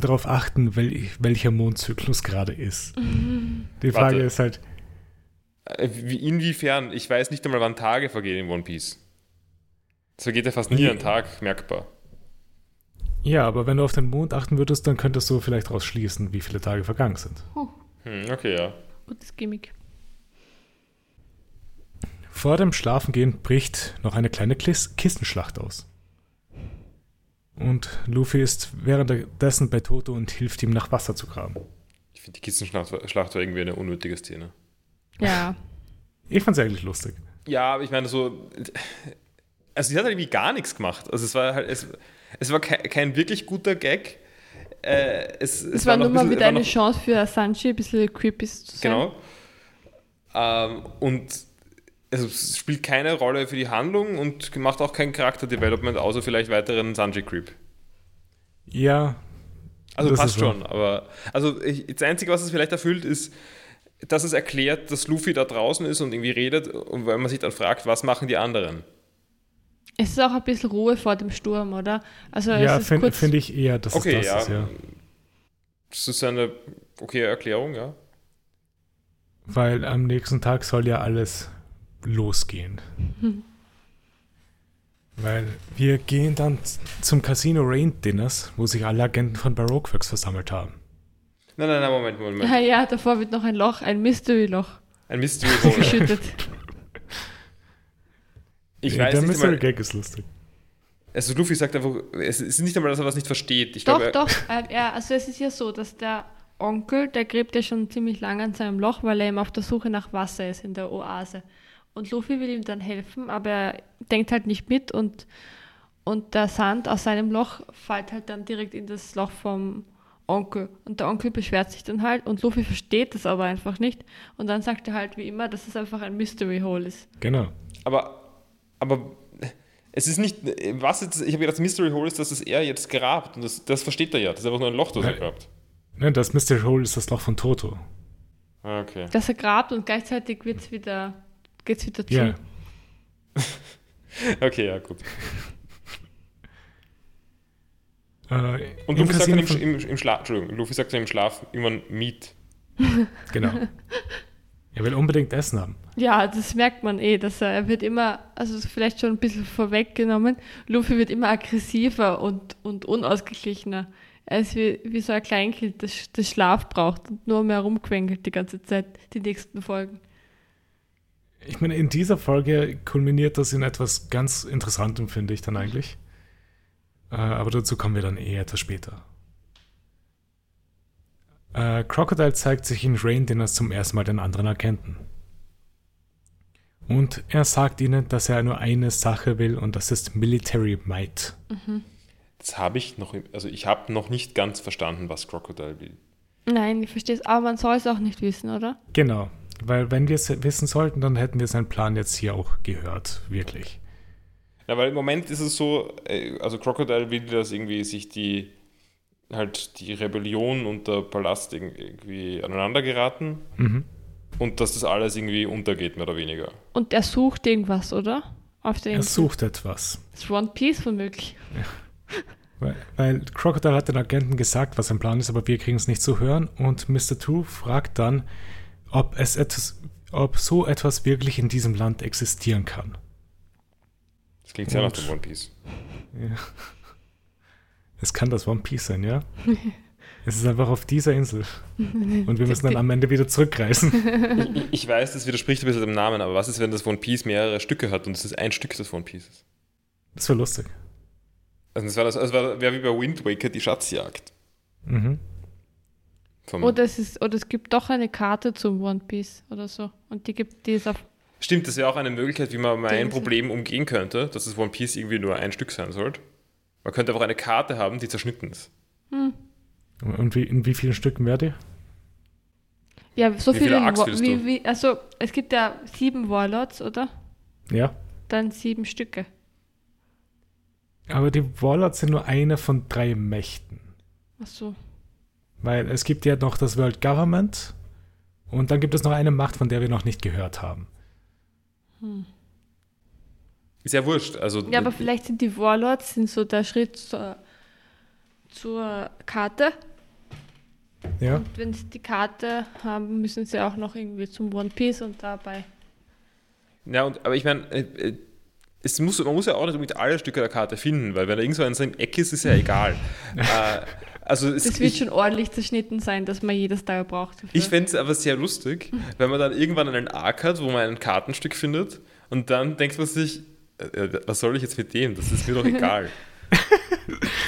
darauf achten, wel welcher Mondzyklus gerade ist. Die Frage Warte. ist halt, Äh, wie- Inwiefern? Ich weiß nicht einmal, wann Tage vergehen in One Piece. Es vergeht ja fast nie ein Tag, merkbar. ja, aber wenn du auf den Mond achten würdest, dann könntest du vielleicht daraus schließen, wie viele Tage vergangen sind. Hm, okay, ja. Gutes Gimmick. Vor dem Schlafengehen bricht noch eine kleine Klis Kissenschlacht aus. Und Luffy ist währenddessen bei Toto und hilft ihm nach Wasser zu graben. Ich finde die Kissenschlacht war war irgendwie eine unnötige Szene. Ja. Ich fand es eigentlich lustig. Ja, aber ich meine so. Also, sie hat halt irgendwie gar nichts gemacht. Also, es war halt. Es, es war kein, kein wirklich guter Gag. Äh, es, Es war noch nur mal bisschen- wieder war eine noch- Chance für Sanji, ein bisschen creepy zu sein. Genau. Ähm, und also, es spielt keine Rolle für die Handlung und macht auch kein Charakterdevelopment, außer vielleicht weiteren Sanji-Creep. Ja, Also Das passt ist wahr. schon, aber also ich, das Einzige, was es vielleicht erfüllt, ist, dass es erklärt, dass Luffy da draußen ist und irgendwie redet und weil man sich dann fragt, was machen die anderen? Es ist auch ein bisschen Ruhe vor dem Sturm, oder? Also ja finde find ich eher, dass Okay, es das ja. ist, ja. Das ist eine okay Erklärung, ja. Weil am nächsten Tag soll ja alles losgehen. Weil wir gehen dann zum Casino Rain Dinners, wo sich alle Agenten von Baroqueworks versammelt haben. Nein, nein, nein, Moment, Moment. Moment. Ja, ja, davor wird noch ein Loch, ein Mystery-Loch Ein Mystery Bowl. geschüttet. Ich Ja, weiß der nicht Mystery einmal, Gag ist lustig. also Luffy sagt einfach, es ist nicht einmal, dass er was nicht versteht. Ich doch, glaube, doch. Äh, ja, also es ist ja so, dass der Onkel, der gräbt ja schon ziemlich lange an seinem Loch, weil er eben auf der Suche nach Wasser ist in der Oase. Und Luffy will ihm dann helfen, aber er denkt halt nicht mit und, und der Sand aus seinem Loch fällt halt dann direkt in das Loch vom Onkel. Und der Onkel beschwert sich dann halt und Luffy versteht das aber einfach nicht. Und dann sagt er halt wie immer, dass es einfach ein Mystery Hole ist. Genau. aber, aber es ist nicht, was jetzt, ich habe gedacht, Mystery Hole ist, dass es er jetzt grabt und das, das versteht er ja. Das ist einfach nur ein Loch, das er Nein. grabt. Ne, das Mystery Hole ist das Loch von Toto. Ah, Okay. Dass er grabt und gleichzeitig wird's wieder, geht's wieder zu. Ja. Okay, ja, gut. Äh, Und Luffy sagt dann im, im, im Schlaf, Entschuldigung, Luffy sagt dann im Schlaf irgendwann Meat. Genau. Er will unbedingt Essen haben. Ja, das merkt man eh, dass er, er wird immer, also vielleicht schon ein bisschen vorweggenommen, Luffy wird immer aggressiver und, und unausgeglichener. Er ist wie, wie so ein Kleinkind, das, das Schlaf braucht und nur mehr rumquengelt die ganze Zeit, die nächsten Folgen. Ich meine, in dieser Folge kulminiert das in etwas ganz Interessantem, finde ich dann eigentlich. Äh, aber dazu kommen wir dann eh etwas später. Äh, Crocodile zeigt sich in Rain Dinners zum ersten Mal den anderen Agenten. Und er sagt ihnen, dass er nur eine Sache will und das ist Military Might. Das habe ich noch, also ich habe noch nicht ganz verstanden, was Crocodile will. Nein, ich verstehe es, aber man soll es auch nicht wissen, oder? Genau, weil wenn wir es wissen sollten, dann hätten wir seinen Plan jetzt hier auch gehört, wirklich. Ja, weil im Moment ist es so, äh, also Crocodile will, dass irgendwie sich die halt die Rebellion und der Palast irgendwie aneinander geraten Mhm. und dass das alles irgendwie untergeht, mehr oder weniger. Und er sucht irgendwas, oder? Auf der Er Insel. sucht etwas. Das ist One Piece womöglich. Weil, weil Crocodile hat den Agenten gesagt, was sein Plan ist, aber wir kriegen es nicht zu hören. Und Mr. Two fragt dann, ob es etwas, ob so etwas wirklich in diesem Land existieren kann. Das klingt sehr nach dem One Piece. Es kann das One Piece sein, ja? es ist einfach auf dieser Insel. Und wir müssen dann am Ende wieder zurückreisen. Ich, ich weiß, das widerspricht ein bisschen dem Namen, aber was ist, wenn das One Piece mehrere Stücke hat und es ist ein Stück des One Pieces? Das wäre lustig. Also das wäre das, also wäre wär wie bei Wind Waker die Schatzjagd. Mhm. Vom, Oder es, ist, oder es gibt doch eine Karte zum One Piece oder so. Und die gibt die ist auf. Stimmt, das wäre auch eine Möglichkeit, wie man mein. Problem umgehen könnte, dass das One Piece irgendwie nur ein Stück sein sollte. Man könnte einfach eine Karte haben, die zerschnitten ist. Und wie, in wie vielen Stücken wäre die? Ja, so Wie viele viele. Wie, du? wie, also, es gibt ja sieben Warlords, oder? Ja. Dann sieben Stücke. Aber die Warlords sind nur eine von drei Mächten. Ach so. Weil es gibt ja noch das World Government und dann gibt es noch eine Macht, von der wir noch nicht gehört haben. Ist ja wurscht. Also, Ja, aber vielleicht sind die Warlords sind so der Schritt zur, zur Karte. Ja. Und wenn sie die Karte haben, müssen sie auch noch irgendwie zum One Piece und dabei. Ja, und, aber ich meine, äh, äh, es muss, man muss ja auch nicht unbedingt alle Stücke der Karte finden, weil wenn da irgendwo ein so ein Eck ist, ist ja egal. äh, also es, Das wird ich, schon ordentlich zerschnitten sein, dass man jedes Teil braucht. dafür. ich fände es aber sehr lustig, wenn man dann irgendwann einen Arc hat, wo man ein Kartenstück findet und dann denkt man sich, äh, äh, was soll ich jetzt mit dem? Das ist mir doch egal.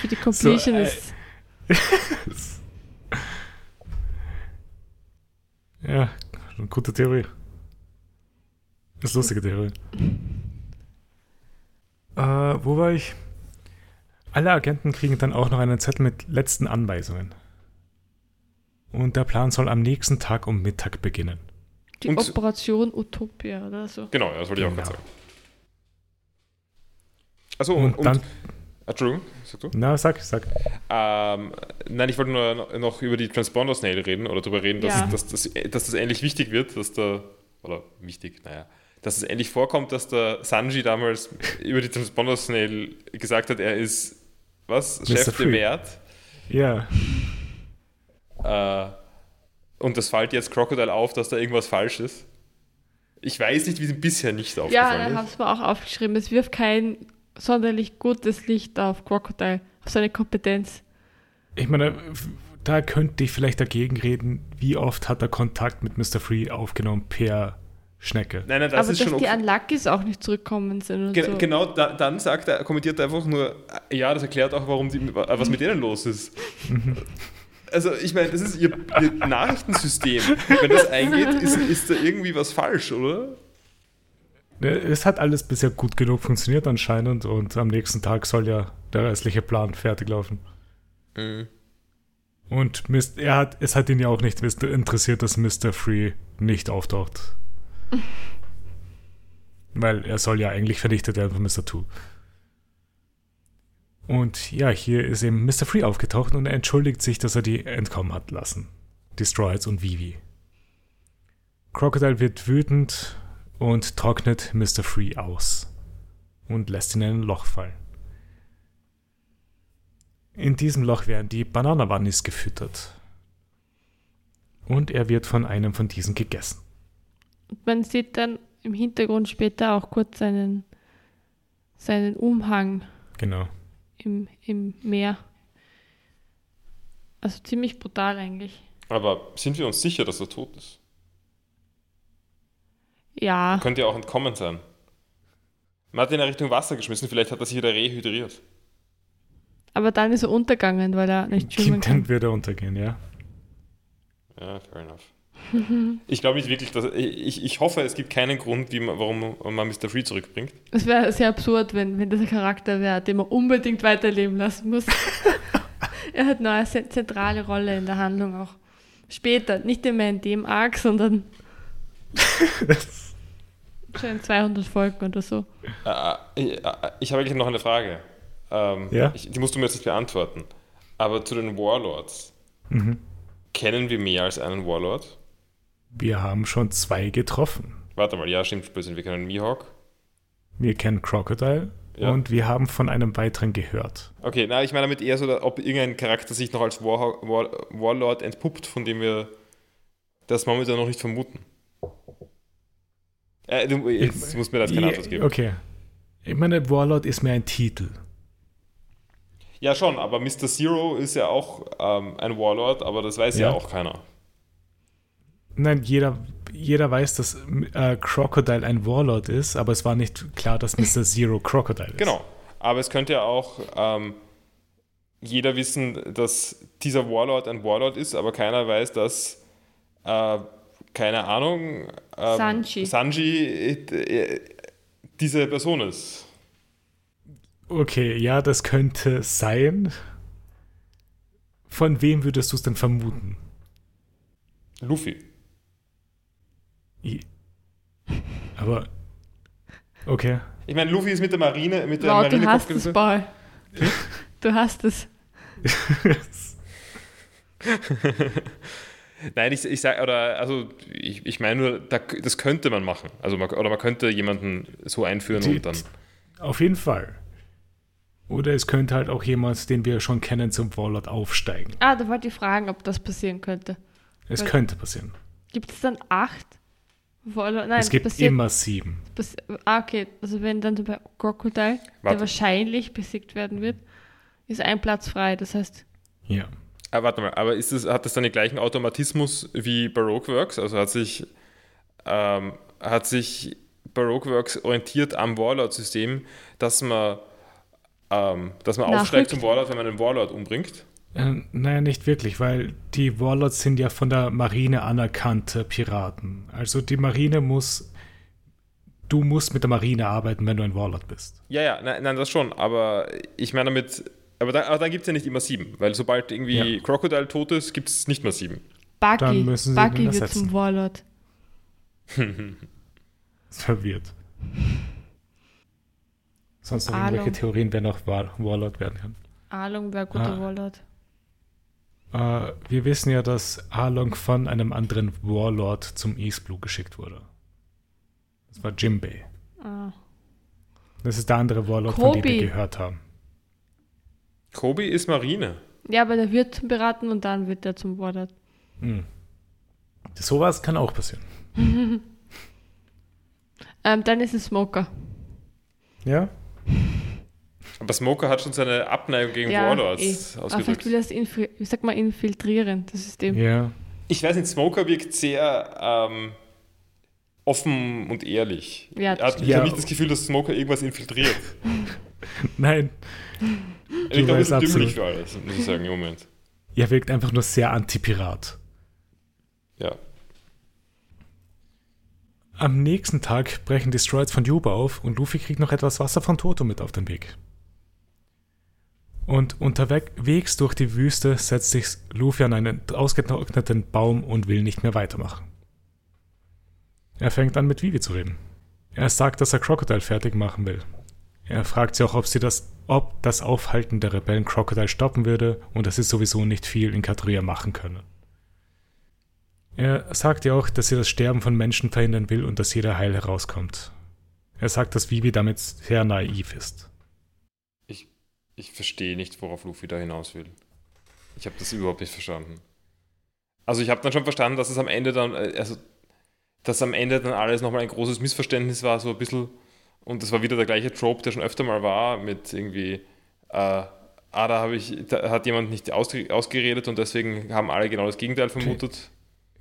Für die Completionists. Ja, eine gute Theorie. Das ist eine lustige Theorie. Äh, wo war ich? Alle Agenten kriegen dann auch noch einen Zettel mit letzten Anweisungen. Und der Plan soll am nächsten Tag um Mittag beginnen. die und- Operation Utopia oder so. Genau, das wollte ich auch Genau. gerade sagen. Achso, Und, und, dann, Entschuldigung, sag du? na, sag, sag. Ähm, nein, ich wollte nur noch- über die Transponder Snail reden oder darüber reden, dass, Ja. dass, dass, dass das endlich wichtig wird, dass der, oder wichtig, naja, dass es endlich vorkommt, dass der Sanji damals über die Transponder Snail gesagt hat, er ist, was, Mr. Chef de Free. Wert. Ja, Äh, und das fällt jetzt Crocodile auf, dass da irgendwas falsch ist. Ich weiß nicht, wie es bisher nicht Ja, aufgefallen da ist. habe ich mir auch aufgeschrieben. Es wirft kein sonderlich gutes Licht auf Crocodile, auf seine Kompetenz. ich meine, da könnte ich vielleicht dagegen reden, wie oft hat er Kontakt mit Mr. Free aufgenommen per Schnecke. Nein, nein, das Aber ist dass schon die okay. Unluckys auch nicht zurückkommen sind und Ge so. Genau, da, dann sagt er, kommentiert er einfach nur, ja, das erklärt auch, warum die, was mit denen los ist. Also, ich meine, das ist ihr, ihr Nachrichtensystem. Wenn das eingeht, ist, ist da irgendwie was falsch, oder? Es hat alles bisher gut genug funktioniert anscheinend und am nächsten Tag soll ja der restliche Plan fertig laufen. Und Mist, er hat, es hat ihn ja auch nicht interessiert, dass Mr. Free nicht auftaucht. Weil er soll ja eigentlich vernichtet werden von Mr. Two. Und ja, hier ist eben Mr. Free aufgetaucht und er entschuldigt sich, dass er die entkommen hat lassen. Die Stroids und Vivi. Crocodile wird wütend und trocknet Mr. Free aus und lässt ihn in ein Loch fallen. In diesem Loch werden die Bananawannis gefüttert. Und er wird von einem von diesen gegessen. Und man sieht dann im Hintergrund später auch kurz seinen, seinen Umhang Genau. im, im Meer. Also ziemlich brutal eigentlich. Aber sind wir uns sicher, dass er tot ist? Ja, Könnte ja auch entkommen sein. Man hat ihn ja Richtung Wasser geschmissen, vielleicht hat er sich wieder rehydriert. aber dann ist er untergegangen, weil er nicht schwimmen Dann kann. wird er untergehen, ja. Ja, fair enough. Ich glaube nicht wirklich, dass. Ich, ich hoffe, es gibt keinen Grund, wie man, warum man Mr. Free zurückbringt. Es wäre sehr absurd, wenn, wenn das ein Charakter wäre, den man unbedingt weiterleben lassen muss. er hat noch eine zentrale Rolle in der Handlung auch. Später, nicht immer in dem Arc, sondern schon in 200 Folgen oder so. Äh, äh, äh, ich habe eigentlich noch eine Frage. Ähm, Ja? ich, die musst du mir jetzt nicht beantworten. Aber zu den Warlords. Mhm. Kennen wir mehr als einen Warlord? Wir haben schon zwei getroffen. Warte mal, ja, stimmt, Blödsinn. Wir kennen Mihawk. Wir kennen Crocodile Ja. und wir haben von einem weiteren gehört. Okay, na, ich meine damit eher so, ob irgendein Charakter sich noch als War, War, Warlord entpuppt, von dem wir das momentan noch nicht vermuten. Äh, du, jetzt musst mir da jetzt keine Antwort geben. Okay. Ich meine, Warlord ist mehr ein Titel. Ja, schon, aber Mr. Zero ist ja auch ähm, ein Warlord, aber das weiß ja, Ja. auch keiner. Nein, jeder, jeder weiß, dass äh, Crocodile ein Warlord ist, aber es war nicht klar, dass Mr. Zero Crocodile ist. Genau. Aber es könnte ja auch ähm, jeder wissen, dass dieser Warlord ein Warlord ist, aber keiner weiß, dass, äh, keine Ahnung, ähm, Sanji. Sanji äh, diese Person ist. Okay, ja, das könnte sein. Von wem würdest du es denn vermuten? Luffy. Aber, okay. Ich meine, Luffy ist mit der Marine, mit der Wow, du Marine hast es, Paul. Du hast es. Nein, ich, ich sage, oder, also, ich, ich meine nur, da, das könnte man machen. Also, man, oder man könnte jemanden so einführen Die- und dann. Auf jeden Fall. Oder es könnte halt auch jemand, den wir schon kennen, zum Warlord aufsteigen. Ah, da wollte ich fragen, ob das passieren könnte. Es Weil- könnte passieren. Gibt es dann acht? Warlord? Nein, es gibt passiert, immer sieben. Passi ah, okay. Also wenn dann bei Crocodile, der wahrscheinlich besiegt werden wird, ist ein Platz frei. Das heißt, Ja. Ah, warte mal, aber ist das, hat das dann den gleichen Automatismus wie Baroque Works? Also hat sich, ähm, hat sich Baroque Works orientiert am Warlord-System, dass man, ähm, dass man Nachrückt. aufsteigt zum Warlord, wenn man einen Warlord umbringt? Äh, naja, nicht wirklich, weil die Warlords sind ja von der Marine anerkannte Piraten. Also die Marine muss. Du musst mit der Marine arbeiten, wenn du ein Warlord bist. Ja, ja, nein, nein, das schon, aber ich meine damit, aber, da, aber dann gibt es ja nicht immer sieben, weil sobald irgendwie Ja. Crocodile tot ist, gibt es nicht mehr sieben. Buggy, Dann müssen sie ihn wird zum Warlord. Verwirrt. Sonst noch Ahnung. irgendwelche Theorien, wer noch War Warlord werden kann. Along wäre guter Ah. Warlord. Äh, wir wissen ja, dass Arlong von einem anderen Warlord zum East Blue geschickt wurde. Das war Jimbei. Ah. Das ist der andere Warlord, von dem Kobe. wir gehört haben. Kobe ist Marine. Ja, aber der wird zum Beraten und dann wird er zum Warlord. Hm. Sowas kann auch passieren. Ähm, dann ist es Smoker. Ja? Aber Smoker hat schon seine Abneigung gegen Ja, Warlords eh. Aber ausgedrückt. vielleicht will er es infi- wie sagt man, infiltrieren, das System. Ja. Ich weiß nicht, Smoker wirkt sehr ähm, offen und ehrlich. Ja, Er hat, ich Ja. habe nicht das Gefühl, dass Smoker irgendwas infiltriert. Nein, Er wirkt auch ein weißt bisschen dümmlich absolut. für alles, muss ich sagen, im Moment. er wirkt einfach nur sehr anti-Pirat. Ja. Am nächsten Tag brechen die Stroids von Juba auf und Luffy kriegt noch etwas Wasser von Toto mit auf den Weg. Und unterwegs durch die Wüste setzt sich Luffy an einen ausgetrockneten Baum und will nicht mehr weitermachen. Er fängt an mit Vivi zu reden. Er sagt, dass er Crocodile fertig machen will. Er fragt sie auch, ob sie das, ob das Aufhalten der Rebellen Crocodile stoppen würde und dass sie sowieso nicht viel in Katria machen können. Er sagt ja auch, dass sie das Sterben von Menschen verhindern will und dass jeder heil herauskommt. Er sagt, dass Vivi damit sehr naiv ist. Ich, verstehe nicht, worauf Luffy da hinaus will. Ich habe das überhaupt nicht verstanden. Also ich habe dann schon verstanden, dass es am Ende dann, äh, also dass am Ende dann alles nochmal ein großes Missverständnis war, so ein bisschen. Und das war wieder der gleiche Trope, der schon öfter mal war, mit irgendwie, äh, ah, da, habe ich, da hat jemand nicht ausge ausgeredet und deswegen haben alle genau das Gegenteil vermutet.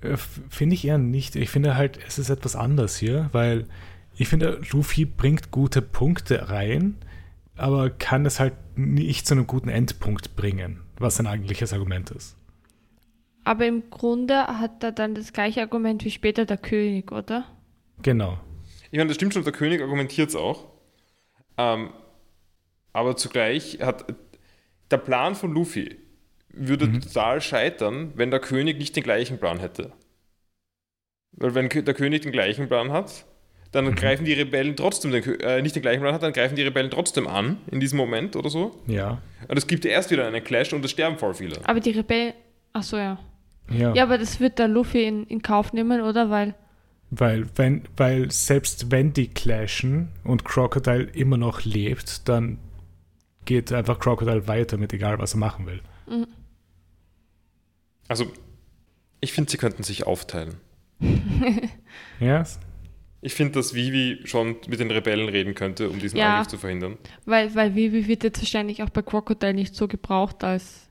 Äh, Finde ich eher nicht. Ich finde halt, es ist etwas anders hier, weil ich finde, Luffy bringt gute Punkte rein, aber kann es halt nicht zu einem guten Endpunkt bringen, was sein eigentliches Argument ist. Aber im Grunde hat er dann das gleiche Argument wie später der König, oder? Genau. Ich meine, das stimmt schon, der König argumentiert es auch. Ähm, aber zugleich hat der Plan von Luffy würde Mhm. total scheitern, wenn der König nicht den gleichen Plan hätte. Weil wenn der König den gleichen Plan hat, dann Mhm. greifen die Rebellen trotzdem den, äh, nicht den gleichen Plan hat, dann greifen die Rebellen trotzdem an in diesem Moment oder so. Ja. Und es gibt erst wieder einen Clash und es sterben voll viele. Aber die Rebellen. Achso, ja. Ja. Ja, aber das wird der Luffy in, in Kauf nehmen, oder? Weil. Weil, wenn, weil selbst wenn die clashen und Crocodile immer noch lebt, dann geht einfach Crocodile weiter mit egal, was er machen will. Mhm. Also, ich finde, sie könnten sich aufteilen. Ja, Ich finde, dass Vivi schon mit den Rebellen reden könnte, um diesen Ja. Angriff zu verhindern. Weil, weil Vivi wird jetzt wahrscheinlich auch bei Crocodile nicht so gebraucht als.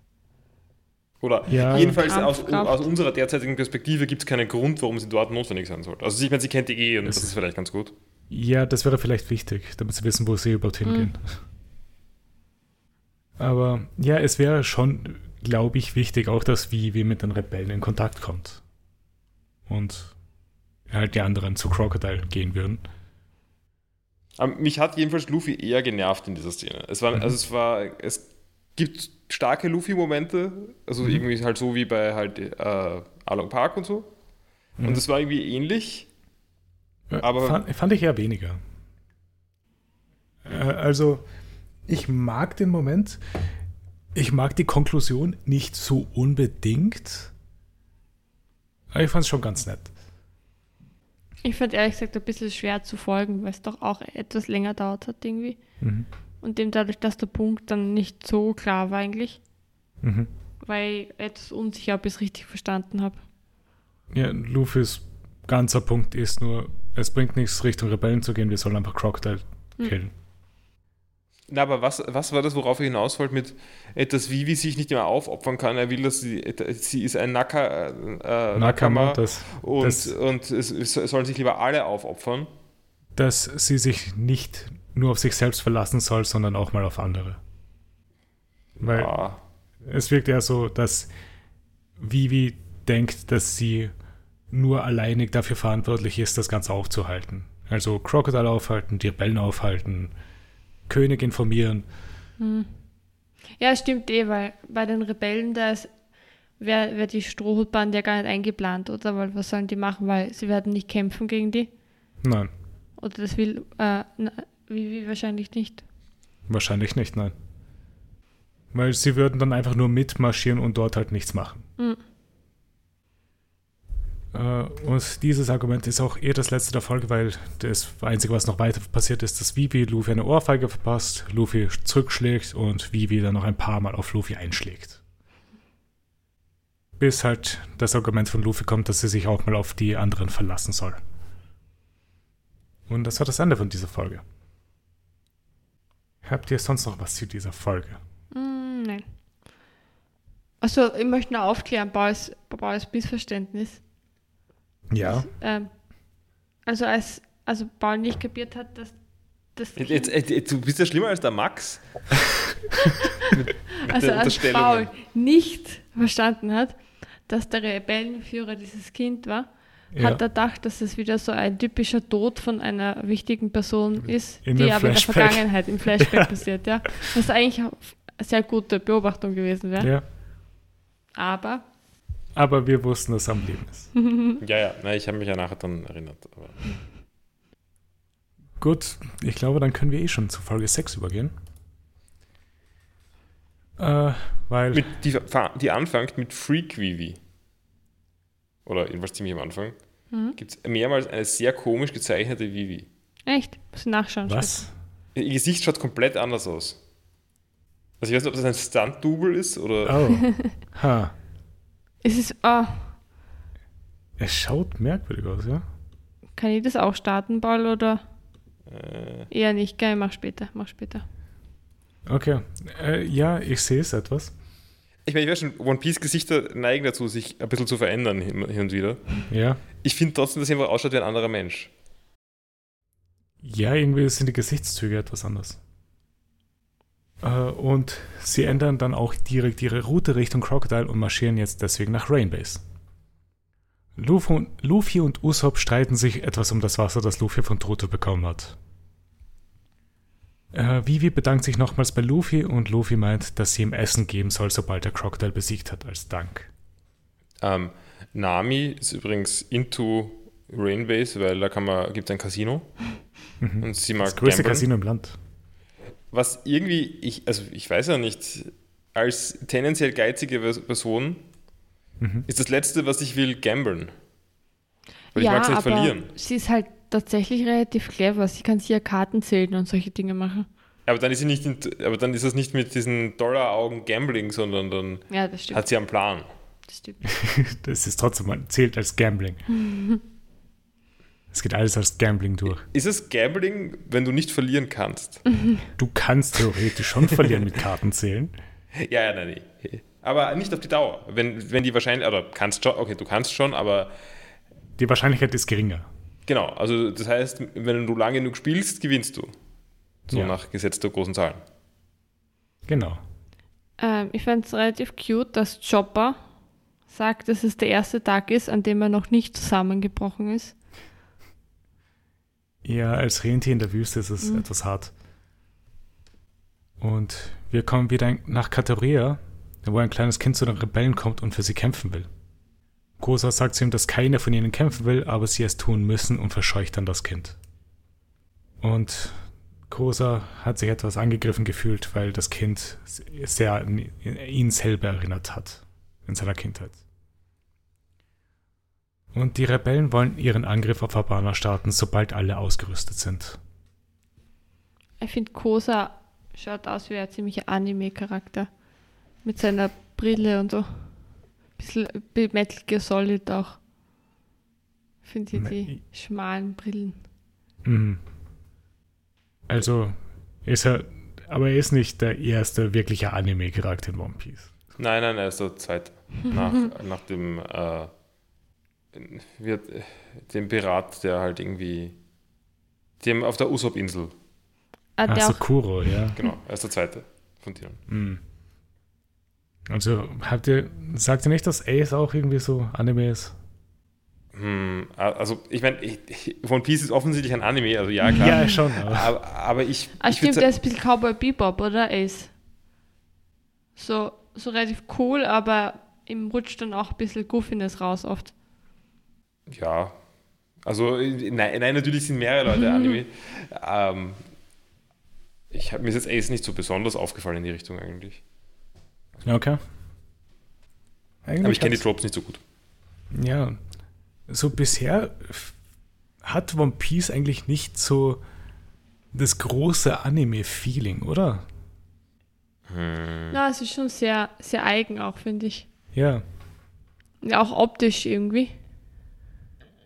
Oder Ja. jedenfalls aus, aus unserer derzeitigen Perspektive gibt es keinen Grund, warum sie dort notwendig sein sollte. Also ich meine, sie kennt die eh und Es- das ist vielleicht ganz gut. ja, das wäre vielleicht wichtig, damit sie wissen, wo sie überhaupt hingehen. Aber ja, es wäre schon, glaube ich, wichtig auch, dass Vivi mit den Rebellen in Kontakt kommt. Und halt die anderen zu Crocodile gehen würden. Aber mich hat jedenfalls Luffy eher genervt in dieser Szene. Es war, Mhm. also es war, es gibt starke Luffy-Momente, also Mhm. irgendwie halt so wie bei halt äh, Along Park und so. Mhm. Und es war irgendwie ähnlich. Ja, Aber- fand, fand ich eher weniger. Äh, also, ich mag den Moment. Ich mag die Konklusion nicht so unbedingt. Aber ich fand es schon ganz nett. Ich fand ehrlich gesagt ein bisschen schwer zu folgen, weil es doch auch etwas länger dauert hat irgendwie. Mhm. Und dem dadurch, dass der Punkt dann nicht so klar war eigentlich, Mhm. weil ich etwas unsicher, ob ich es richtig verstanden habe. Ja, Luffys ganzer Punkt ist nur, es bringt nichts, Richtung Rebellen zu gehen, wir sollen einfach Crocodile Mhm. Na, aber was, was war das, worauf er hinaus wollte mit etwas, Vivi sich nicht immer aufopfern kann? Er will, dass sie, sie ist ein Naka, äh, Nakama, Nakama und, das- und es, es sollen sich lieber alle aufopfern. dass sie sich nicht nur auf sich selbst verlassen soll, sondern auch mal auf andere. Weil Ah. es wirkt eher so, dass Vivi denkt, dass sie nur alleinig dafür verantwortlich ist, das Ganze aufzuhalten. Also Crocodile aufhalten, die Rebellen aufhalten, König informieren. Hm. Ja, stimmt eh, weil bei den Rebellen, da ist wäre wär die Strohhutbande ja gar nicht eingeplant, oder? Weil was sollen die machen? Weil sie werden nicht kämpfen gegen die. Nein, Oder das will äh, na, Vivi wahrscheinlich nicht. wahrscheinlich nicht, nein. Weil sie würden dann einfach nur mitmarschieren und dort halt nichts machen. Mhm. Äh, und dieses Argument ist auch eher das letzte der Folge, weil das Einzige, was noch weiter passiert ist, dass Vivi Luffy eine Ohrfeige verpasst, Luffy zurückschlägt und Vivi dann noch ein paar Mal auf Luffy einschlägt. Bis halt das Argument von Luffy kommt, dass sie sich auch mal auf die anderen verlassen soll. Und das war das Ende von dieser Folge. Habt ihr sonst noch was zu dieser Folge? Hm, nein. Also, ich möchte noch aufklären, Baues, Baues Missverständnis. Ja. Ähm, also, als also Paul nicht kapiert hat, dass das Jetzt, jetzt, jetzt, du bist ja schlimmer als der Max. mit mit also als. Paul nicht verstanden hat, dass der Rebellenführer dieses Kind war, ja. hat er gedacht, dass es wieder so ein typischer Tod von einer wichtigen Person ist, In die aber in der. Vergangenheit im Flashback passiert, ja. Was eigentlich eine sehr gute Beobachtung gewesen wäre. ja. Aber Aber wir wussten, dass er am Leben ist. Ja, ja, nein, ich habe mich ja nachher dann erinnert. Aber Gut, ich glaube, dann können wir eh schon zu Folge 6 übergehen. Äh, weil, mit, die, die anfängt mit Freak Vivi. Oder jedenfalls ziemlich am Anfang. Mhm. Gibt es mehrmals eine sehr komisch gezeichnete Vivi. echt, muss ich nachschauen. was? Ihr Gesicht schaut komplett anders aus. Also ich weiß nicht, ob das ein Stunt-Double ist oder. Oh. ha. Es ist, ah, Es schaut merkwürdig aus, ja? Kann ich das auch starten, Paul, oder Äh, eher nicht? Geil, mach später, mach später. Okay. Äh, ja, ich sehe es etwas. ich meine, ich weiß schon, One Piece Gesichter neigen dazu, sich ein bisschen zu verändern hin, hin und wieder. Ja. Ich finde trotzdem, dass er einfach ausschaut wie ein anderer Mensch. Ja, irgendwie sind die Gesichtszüge etwas anders. Äh, und sie ändern dann auch direkt ihre Route Richtung Crocodile und marschieren jetzt deswegen nach Rainbase. Luffy und, Luffy und Usopp streiten sich etwas um das Wasser, das Luffy von Toto bekommen hat. Äh, Vivi bedankt sich nochmals bei Luffy und Luffy meint, dass sie ihm Essen geben soll, sobald er Crocodile besiegt hat, als Dank. Ähm, Nami ist übrigens into Rainbase, weil da kann man, gibt es ein Casino. Und sie mag Mhm. Das größte gamblen. Casino im Land. Was irgendwie, ich, also ich weiß ja nicht, als tendenziell geizige Person Mhm. ist das Letzte, was ich will, gamblen. Weil ich mag es nicht aber verlieren. sie ist halt tatsächlich relativ clever. Sie kann sich ja Karten zählen und solche Dinge machen. Aber dann ist sie nicht, in, aber dann ist das nicht mit diesen Dollaraugen Gambling, sondern dann Ja, hat sie einen Plan. das stimmt. Das ist trotzdem, zählt als Gambling. Es geht alles als Gambling durch. Ist es Gambling, wenn du nicht verlieren kannst? Du kannst theoretisch schon verlieren mit Kartenzählen. Ja, ja, nein, nee. Aber nicht auf die Dauer. Wenn, wenn die wahrscheinlich, oder kannst schon, okay, du kannst schon, aber Die Wahrscheinlichkeit ist geringer. genau, also das heißt, wenn du lang genug spielst, gewinnst du. So Ja. nach Gesetz der großen Zahlen. Genau. Ähm, ich fand es relativ cute, dass Chopper sagt, dass es der erste Tag ist, an dem er noch nicht zusammengebrochen ist. Ja, als Rentier in der Wüste ist es etwas hart. Und wir kommen wieder nach Kateria, wo ein kleines Kind zu den Rebellen kommt und für sie kämpfen will. Kosa sagt zu ihm, dass keiner von ihnen kämpfen will, aber sie es tun müssen und verscheucht dann das Kind. Und Kosa hat sich etwas angegriffen gefühlt, weil das Kind sehr an ihn selber erinnert hat in seiner Kindheit. Und die Rebellen wollen ihren Angriff auf Habana starten, sobald alle ausgerüstet sind. Ich finde, Kosa schaut aus wie ein ziemlicher Anime-Charakter. Mit seiner Brille und so. Bisschen wie Metal Gear Solid auch. Finde ich die schmalen Brillen. Mhm. Also ist er, aber er ist nicht der erste wirkliche Anime-Charakter in One Piece. Nein, nein, er ist der zweite. Nach, nach dem, äh, wird, äh, dem Pirat, der halt irgendwie, dem auf der Usopp-Insel, Ah, Ach der so, Kuro, ja. genau, er ist der zweite von denen. Mhm. Also habt ihr, sagt ihr nicht, dass Ace auch irgendwie so Anime ist? Hm, also ich meine, One Piece ist offensichtlich ein Anime, also ja, klar. Ja, schon. Aber Aber, aber ich, ah, ich stimmt, der ist ein bisschen Cowboy Bebop, oder? Ace. So, so relativ cool, aber ihm rutscht dann auch ein bisschen Goofiness raus oft. Ja, also nein, nein, natürlich sind mehrere Leute Anime. Ähm, ich habe mir ist jetzt Ace nicht so besonders aufgefallen in die Richtung eigentlich. okay. Eigentlich Aber ich kenne die Tropes nicht so gut. Ja, so bisher hat One Piece eigentlich nicht so das große Anime-Feeling, oder? Hm. Na, es ist schon sehr, sehr eigen auch, finde ich. Ja. Ja, auch optisch irgendwie.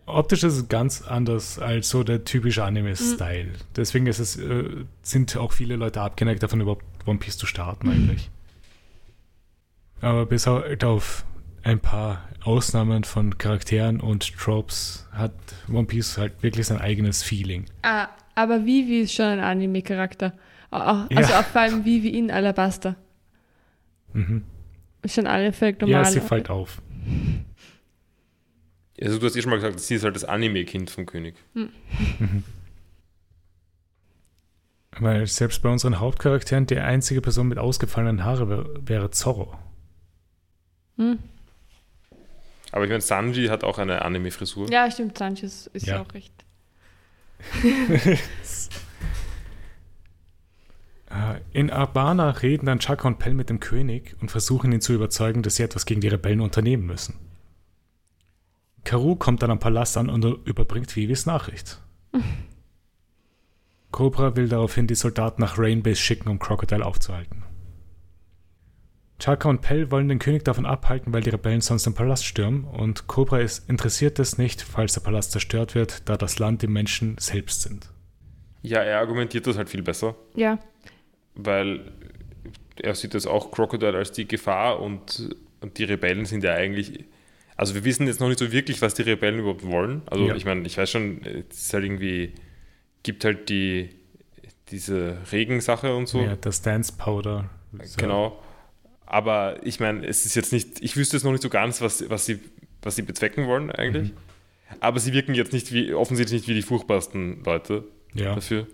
Optisch ist es ganz anders als so der typische Anime-Style. Deswegen ist es, äh, sind auch viele Leute abgeneigt davon, überhaupt One Piece zu starten eigentlich. Aber bis halt auf ein paar Ausnahmen von Charakteren und Tropes hat One Piece halt wirklich sein eigenes Feeling. Ah, aber Vivi ist schon ein Anime-Charakter. Also Ja. auch vor allem Vivi in Alabaster. Mhm. Ist schon alle völlig normal. Ja, sie fällt auf. Also du hast eh schon mal gesagt, sie ist halt das Anime-Kind vom König. Weil selbst bei unseren Hauptcharakteren die einzige Person mit ausgefallenen Haare wär, wäre Zorro. Hm? Aber ich meine, Sanji hat auch eine Anime-Frisur. Ja, stimmt, Sanchez ist Ja. ja auch recht. Äh, In Arbana reden dann Chaka und Pell mit dem König und versuchen ihn zu überzeugen, dass sie etwas gegen die Rebellen unternehmen müssen. Karu kommt dann am Palast an und überbringt Vivis Nachricht. Cobra will daraufhin die Soldaten nach Rainbase schicken, um Crocodile aufzuhalten. Chaka und Pell wollen den König davon abhalten, weil die Rebellen sonst den Palast stürmen und Cobra ist interessiert es nicht, falls der Palast zerstört wird, da das Land die Menschen selbst sind. Ja, er argumentiert das halt viel besser, Ja. weil er sieht das auch Crocodile als die Gefahr und, und die Rebellen sind ja eigentlich. Also wir wissen jetzt noch nicht so wirklich, was die Rebellen überhaupt wollen. Also Ja. ich meine, ich weiß schon, es ist halt irgendwie, gibt halt die diese Regensache und so. Ja, das Dance Powder. So. Genau. Aber ich meine, es ist jetzt nicht, ich wüsste jetzt noch nicht so ganz, was, was, sie, was sie bezwecken wollen eigentlich. Mhm. Aber sie wirken jetzt nicht wie, offensichtlich nicht wie die furchtbarsten Leute Ja. dafür.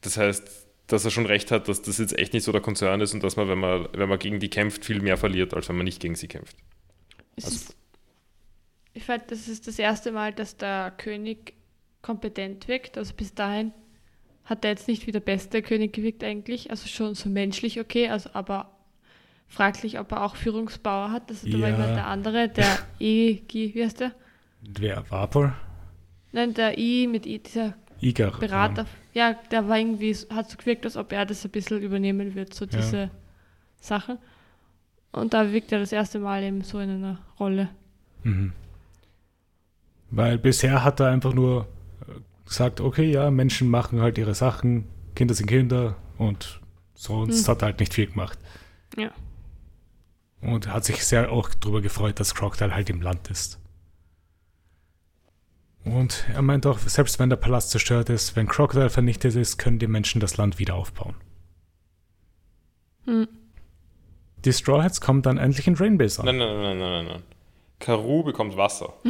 Das heißt, dass er schon recht hat, dass das jetzt echt nicht so der Konzern ist und dass man, wenn man, wenn man gegen die kämpft, viel mehr verliert, als wenn man nicht gegen sie kämpft. Es Also- ist, ich fand, das ist das erste Mal, dass der König kompetent wirkt. Also bis dahin hat er jetzt nicht wie der beste König gewirkt eigentlich. Also schon so menschlich okay, also aber fraglich, ob er auch Führungsbauer hat. Also da war Ja. immer der andere, der Gi, wie heißt der? Wer? Vapor? Nein, der I mit I, dieser Igar. Berater. Ja, der war irgendwie, hat so gewirkt, als ob er das ein bisschen übernehmen wird, so Ja. diese Sachen. Und da wirkt er das erste Mal eben so in einer Rolle. Mhm. Weil bisher hat er einfach nur äh, gesagt, okay, ja, Menschen machen halt ihre Sachen, Kinder sind Kinder und sonst Hm. hat er halt nicht viel gemacht. Ja. Und hat sich sehr auch darüber gefreut, dass Crocodile halt im Land ist. Und er meint auch, selbst wenn der Palast zerstört ist, wenn Crocodile vernichtet ist, können die Menschen das Land wieder aufbauen. Hm. Die Straw Hats kommen dann endlich in Rainbase an. Nein, nein, nein, nein, nein, nein. Karu bekommt Wasser.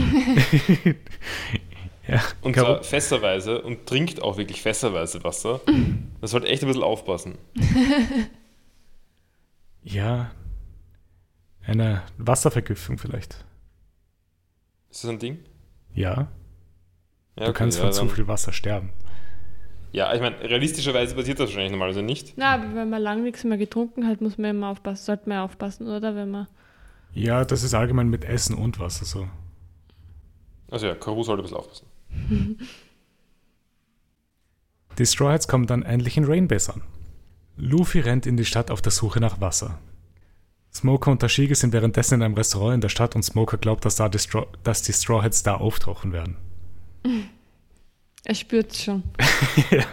Ja, Und Karu- zwar fässerweise und trinkt auch wirklich fässerweise Wasser. Das sollte echt ein bisschen aufpassen. ja, eine Wasservergiftung vielleicht. Ist das ein Ding? Ja, Ja, du okay, kannst ja, von zu viel Wasser sterben. Ja, ich meine, realistischerweise passiert das wahrscheinlich normalerweise nicht. Na, aber wenn man lang nichts mehr getrunken hat, muss man immer aufpassen, sollte man aufpassen, oder? Wenn man. Ja, das ist allgemein mit Essen und Wasser so. Also ja, Karu sollte ein bisschen aufpassen. Die Straw Hats kommen dann endlich in Rainbase an. Luffy rennt in die Stadt auf der Suche nach Wasser. Smoker und Tashige sind währenddessen in einem Restaurant in der Stadt und Smoker glaubt, dass, da die, Straw, dass die Straw Hats da auftauchen werden. Er spürt es schon.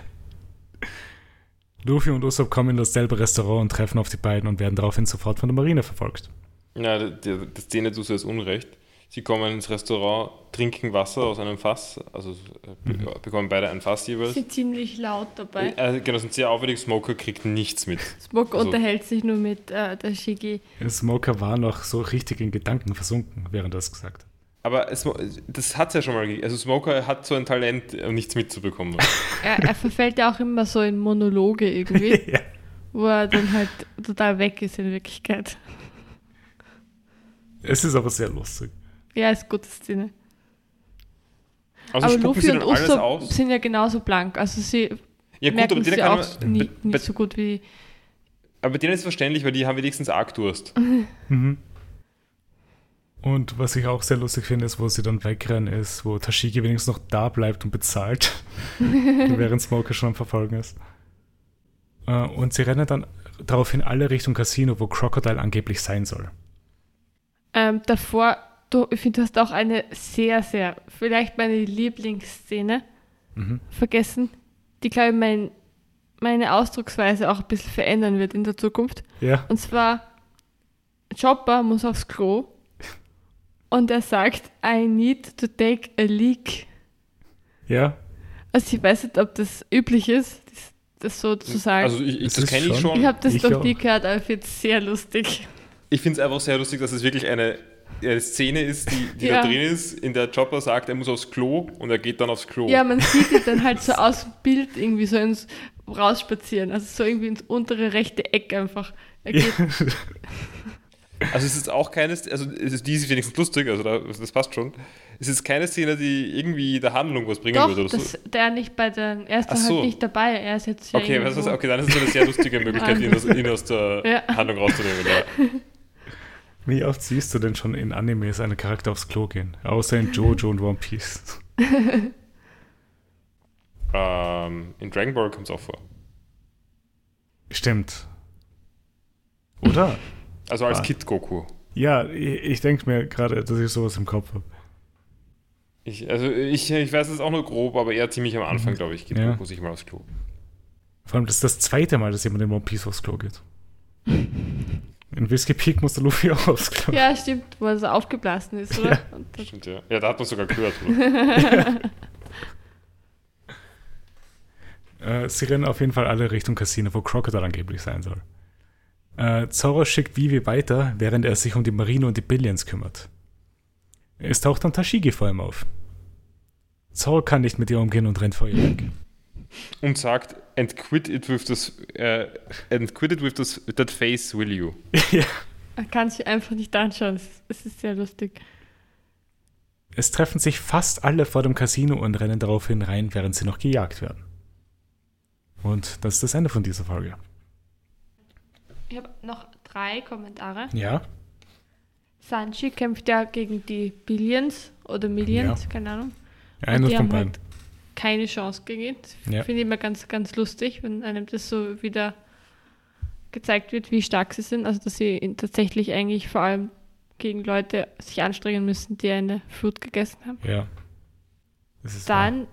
Luffy und Usopp kommen in dasselbe Restaurant und treffen auf die beiden und werden daraufhin sofort von der Marine verfolgt. Ja, die, die, die Szene tust du jetzt unrecht. Sie kommen ins Restaurant, trinken Wasser aus einem Fass, also äh, Mhm. bekommen beide ein Fass jeweils. Sind ziemlich laut dabei. Äh, genau, sind sehr auffällig. Smoker kriegt nichts mit. Smoke also- unterhält sich nur mit äh, der Shigi. Smoker war noch so richtig in Gedanken versunken, während er es gesagt hat. Aber es, das hat es ja schon mal gegeben. Also Smoker hat so ein Talent, äh, nichts mitzubekommen. Er, er verfällt ja auch immer so in Monologe irgendwie, ja. wo er dann halt total weg ist in Wirklichkeit. Es ist aber sehr lustig. Ja, ist gute Szene. Also aber Luffy und Usopp sind ja genauso blank. Also sie Ja gut, merken aber denen, sie kann auch man, nie, bei- nicht so gut wie. aber denen ist es verständlich, weil die haben wenigstens Argdurst. Mhm. Und was ich auch sehr lustig finde, ist, wo sie dann wegrennen, ist, wo Tashigi wenigstens noch da bleibt und bezahlt, während Smoker schon am Verfolgen ist. Äh, Und sie rennen dann daraufhin alle Richtung Casino, wo Crocodile angeblich sein soll. Ähm, davor, du, ich finde, du hast auch eine sehr, sehr, vielleicht meine Lieblingsszene Mhm. vergessen, die, glaube ich, mein, meine Ausdrucksweise auch ein bisschen verändern wird in der Zukunft. Ja, Und zwar, Chopper muss aufs Klo und er sagt, I need to take a leak. ja. Also ich weiß nicht, ob das üblich ist, das, das so zu sagen. Also ich, ich, Das das kenne ich schon- schon. ich habe das ich doch auch. nie gehört, aber ich finde es sehr lustig. Ich finde es einfach sehr lustig, dass es wirklich eine, eine Szene ist, die, die Ja. da drin ist, in der Chopper sagt, er muss aufs Klo und er geht dann aufs Klo. Ja, man sieht ihn dann halt so aus dem Bild irgendwie so ins rausspazieren, also so irgendwie ins untere rechte Eck einfach. Er geht, Also es ist auch keine, also es ist, die ist wenigstens lustig, also da, das passt schon. Es ist keine Szene, die irgendwie der Handlung was bringen Doch, würde oder so. das, der nicht bei den, er ist dann so. halt nicht dabei, er ist jetzt ja Okay, was okay, dann ist es eine sehr lustige Möglichkeit, ihn aus, ihn aus der Ja. Handlung rauszunehmen. Ja. Wie oft siehst du denn schon in Animes einen Charakter aufs Klo gehen? Außer in Jojo und One Piece. Ähm, in Dragon Ball kommt es auch vor. Stimmt. Oder? Also als Ah. Kid Goku. Ja, ich, ich denke mir gerade, dass ich sowas im Kopf habe. Ich, also ich, ich weiß es auch nur grob, aber eher ziemlich am Anfang, Mhm. glaube ich, Kid Ja. Goku sich mal aufs Klo. Vor allem, das ist das zweite Mal, dass jemand in One Piece aufs Klo geht. In Whiskey Peak musste Luffy auch aufs Klo. Ja, stimmt, wo er so aufgeblasen ist, oder? Ja. Stimmt, ja. Ja, da hat man sogar gehört. Oder? Äh, sie rennen auf jeden Fall alle Richtung Casino, wo Crocodile angeblich sein soll. Äh, Zoro schickt Vivi weiter, während er sich um die Marine und die Billions kümmert. Es taucht dann Tashigi vor ihm auf. Zoro kann nicht mit ihr umgehen und rennt vor ihr weg. Und sagt, and quit it with this, äh, and quit it with this, that face, will you? ja. er kann sich einfach nicht anschauen. Es ist, es ist sehr lustig. Es treffen sich fast alle vor dem Casino und rennen daraufhin rein, während sie noch gejagt werden. Und das ist das Ende von dieser Folge. Ich habe noch drei Kommentare. Ja? Sanji kämpft ja gegen die Billions oder Millions, Ja. keine Ahnung. Einer die von haben beiden. halt keine Chance gegen. Das Ja. finde ich immer ganz, ganz lustig, wenn einem das so wieder gezeigt wird, wie stark sie sind. Also, dass sie tatsächlich eigentlich vor allem gegen Leute sich anstrengen müssen, die eine Fruit gegessen haben. Ja. Ist wahr. Dann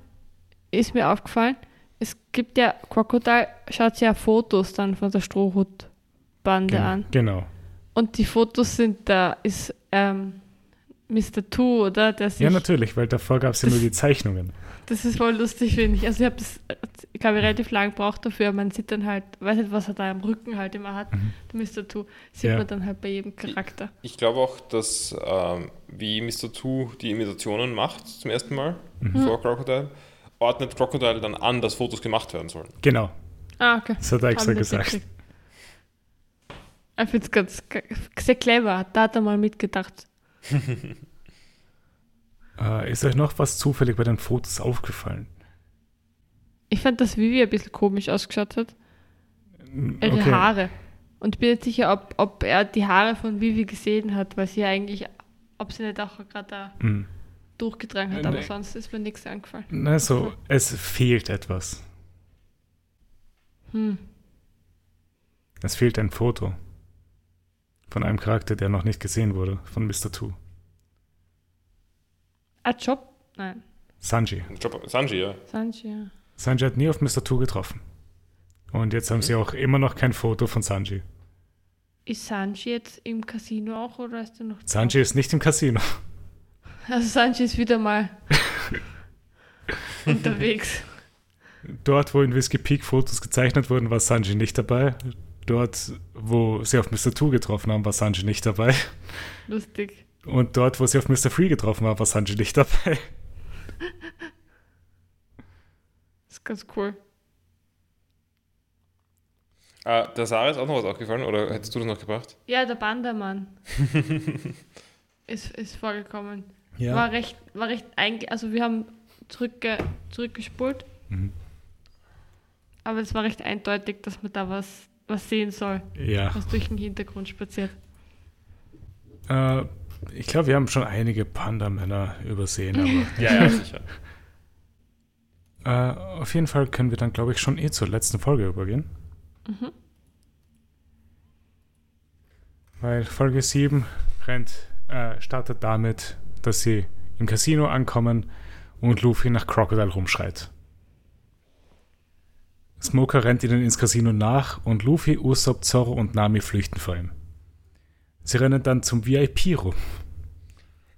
ist mir aufgefallen, es gibt ja, Crocodile schaut sich ja Fotos dann von der Strohhutbande Gen- an. Genau. Und die Fotos sind, da ist ähm, Mr. Two, oder? Der sich, Ja, natürlich, weil davor gab es ja nur die Zeichnungen. Das ist voll lustig, finde ich. Also ich habe das, ich glaube, relativ lange gebraucht dafür. aber Man sieht dann halt, weiß nicht, was er da am Rücken halt immer hat, Mhm. der Mr. Two, sieht Ja. man dann halt bei jedem Charakter. Ich glaube auch, dass ähm, wie Mr. Two die Imitationen macht zum ersten Mal Mhm. vor Crocodile, ordnet Crocodile dann an, dass Fotos gemacht werden sollen. Genau, Ah, okay. das hat er extra ich gesagt. Ich finde es ganz sehr clever. Da hat er mal mitgedacht. Äh, ist euch noch was zufällig bei den Fotos aufgefallen? Ich fand, dass Vivi ein bisschen komisch ausgeschaut hat. Ihre Okay. Haare. Und bin nicht sicher, ob, ob er die Haare von Vivi gesehen hat, weil sie eigentlich, ob sie nicht auch gerade da Hm. durchgetragen hat, Äh, aber nee. sonst ist mir nichts angefallen. Also, es fehlt etwas. Hm. Es fehlt ein Foto von einem Charakter, der noch nicht gesehen wurde, von Mr. Two. Ah, Job? Nein. Sanji. Sanji, ja. Sanji, ja. Sanji hat nie auf Mr. Two getroffen. Und jetzt haben sie auch immer noch kein Foto von Sanji. Ist Sanji jetzt im Casino auch oder ist er noch? Sanji ist nicht im Casino. Also Sanji ist wieder mal unterwegs. Dort, wo in Whiskey Peak Fotos gezeichnet wurden, war Sanji nicht dabei. Dort, wo sie auf Mr. Two getroffen haben, war Sanji nicht dabei. Lustig. Und dort, wo sie auf Mr. Free getroffen haben, war Sanji nicht dabei. ist ganz cool. Äh, der Sarah ist auch noch was aufgefallen, oder hättest du das noch gebracht? Ja, der Bandermann ist, ist vorgekommen. War recht, war recht eigentlich, also wir haben zurückge, zurückgespult, Mhm. aber es war recht eindeutig, dass man da was, was sehen soll, Ja. was durch den Hintergrund spaziert. Äh, ich glaube, wir haben schon einige Panda-Männer übersehen, aber Ja, ja, sicher. äh, auf jeden Fall können wir dann, glaube ich, schon eh zur letzten Folge übergehen. Mhm. Weil Folge 7 rennt, äh, startet damit, dass sie im Casino ankommen und Luffy nach Crocodile rumschreit. Smoker rennt ihnen ins Casino nach und Luffy, Usopp, Zorro und Nami flüchten vor ihm. Sie rennen dann zum VIP-Room.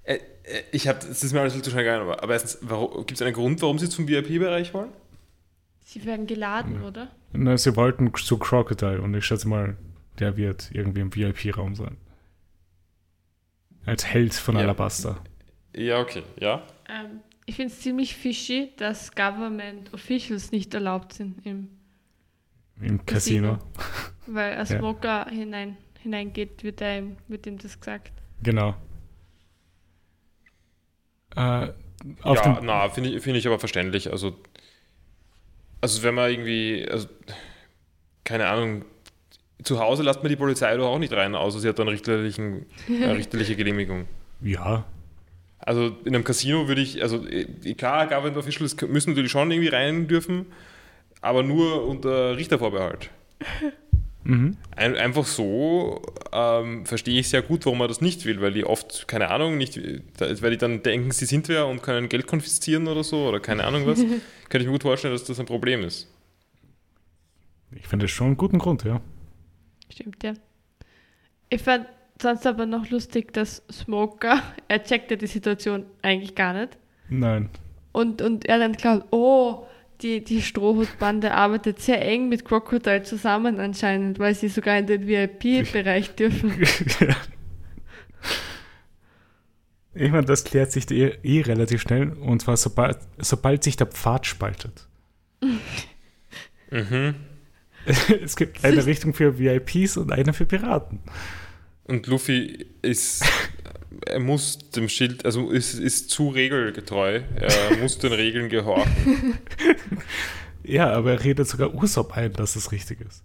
Äh, äh, ich habe, es ist mir alles zu schnell gegangen, aber, aber erstens, gibt es einen Grund, warum sie zum VIP-Bereich wollen? Sie werden geladen, oder? Na, sie wollten zu Crocodile und ich schätze mal, der wird irgendwie im VIP-Raum sein. Als Held von Ja. Alabasta. Ja, okay, ja. Ähm, ich finde es ziemlich fishy, dass Government Officials nicht erlaubt sind, im, Im Casino. weil als Ja. Smoker hinein, hineingeht, wird, er ihm, wird ihm das gesagt. Genau. Äh, auf ja, na, finde ich, find ich aber verständlich. Also, also wenn man irgendwie, also, keine Ahnung, zu Hause lasst man die Polizei doch auch nicht rein, außer sie hat dann richterlichen, äh, richterliche Genehmigung. ja, Also in einem Casino würde ich, also eh, klar, Government Officials müssen natürlich schon irgendwie rein dürfen, aber nur unter Richtervorbehalt. Mhm. Ein, einfach so ähm, verstehe ich sehr gut, warum man das nicht will, weil die oft, keine Ahnung, nicht, weil die dann denken, sie sind wer und können Geld konfiszieren oder so oder keine Ahnung was. Könnte ich mir gut vorstellen, dass das ein Problem ist. Ich finde es schon einen guten Grund, ja. Stimmt, ja. Ich fand sonst aber noch lustig, dass Smoker, er checkt ja die Situation eigentlich gar nicht. Nein. Und, und er dann glaubt, oh, die, die Strohhutbande arbeitet sehr eng mit Crocodile zusammen anscheinend, weil sie sogar in den VIP-Bereich dürfen. Ich meine, das klärt sich eh, eh relativ schnell. Und zwar sobald, sobald sich der Pfad spaltet. Mhm. Es gibt eine Richtung für VIPs und eine für Piraten. Und Luffy ist, er muss dem Schild, also ist, ist zu regelgetreu. Er muss den Regeln gehorchen. Ja, aber er redet sogar Usopp ein, dass es richtig ist.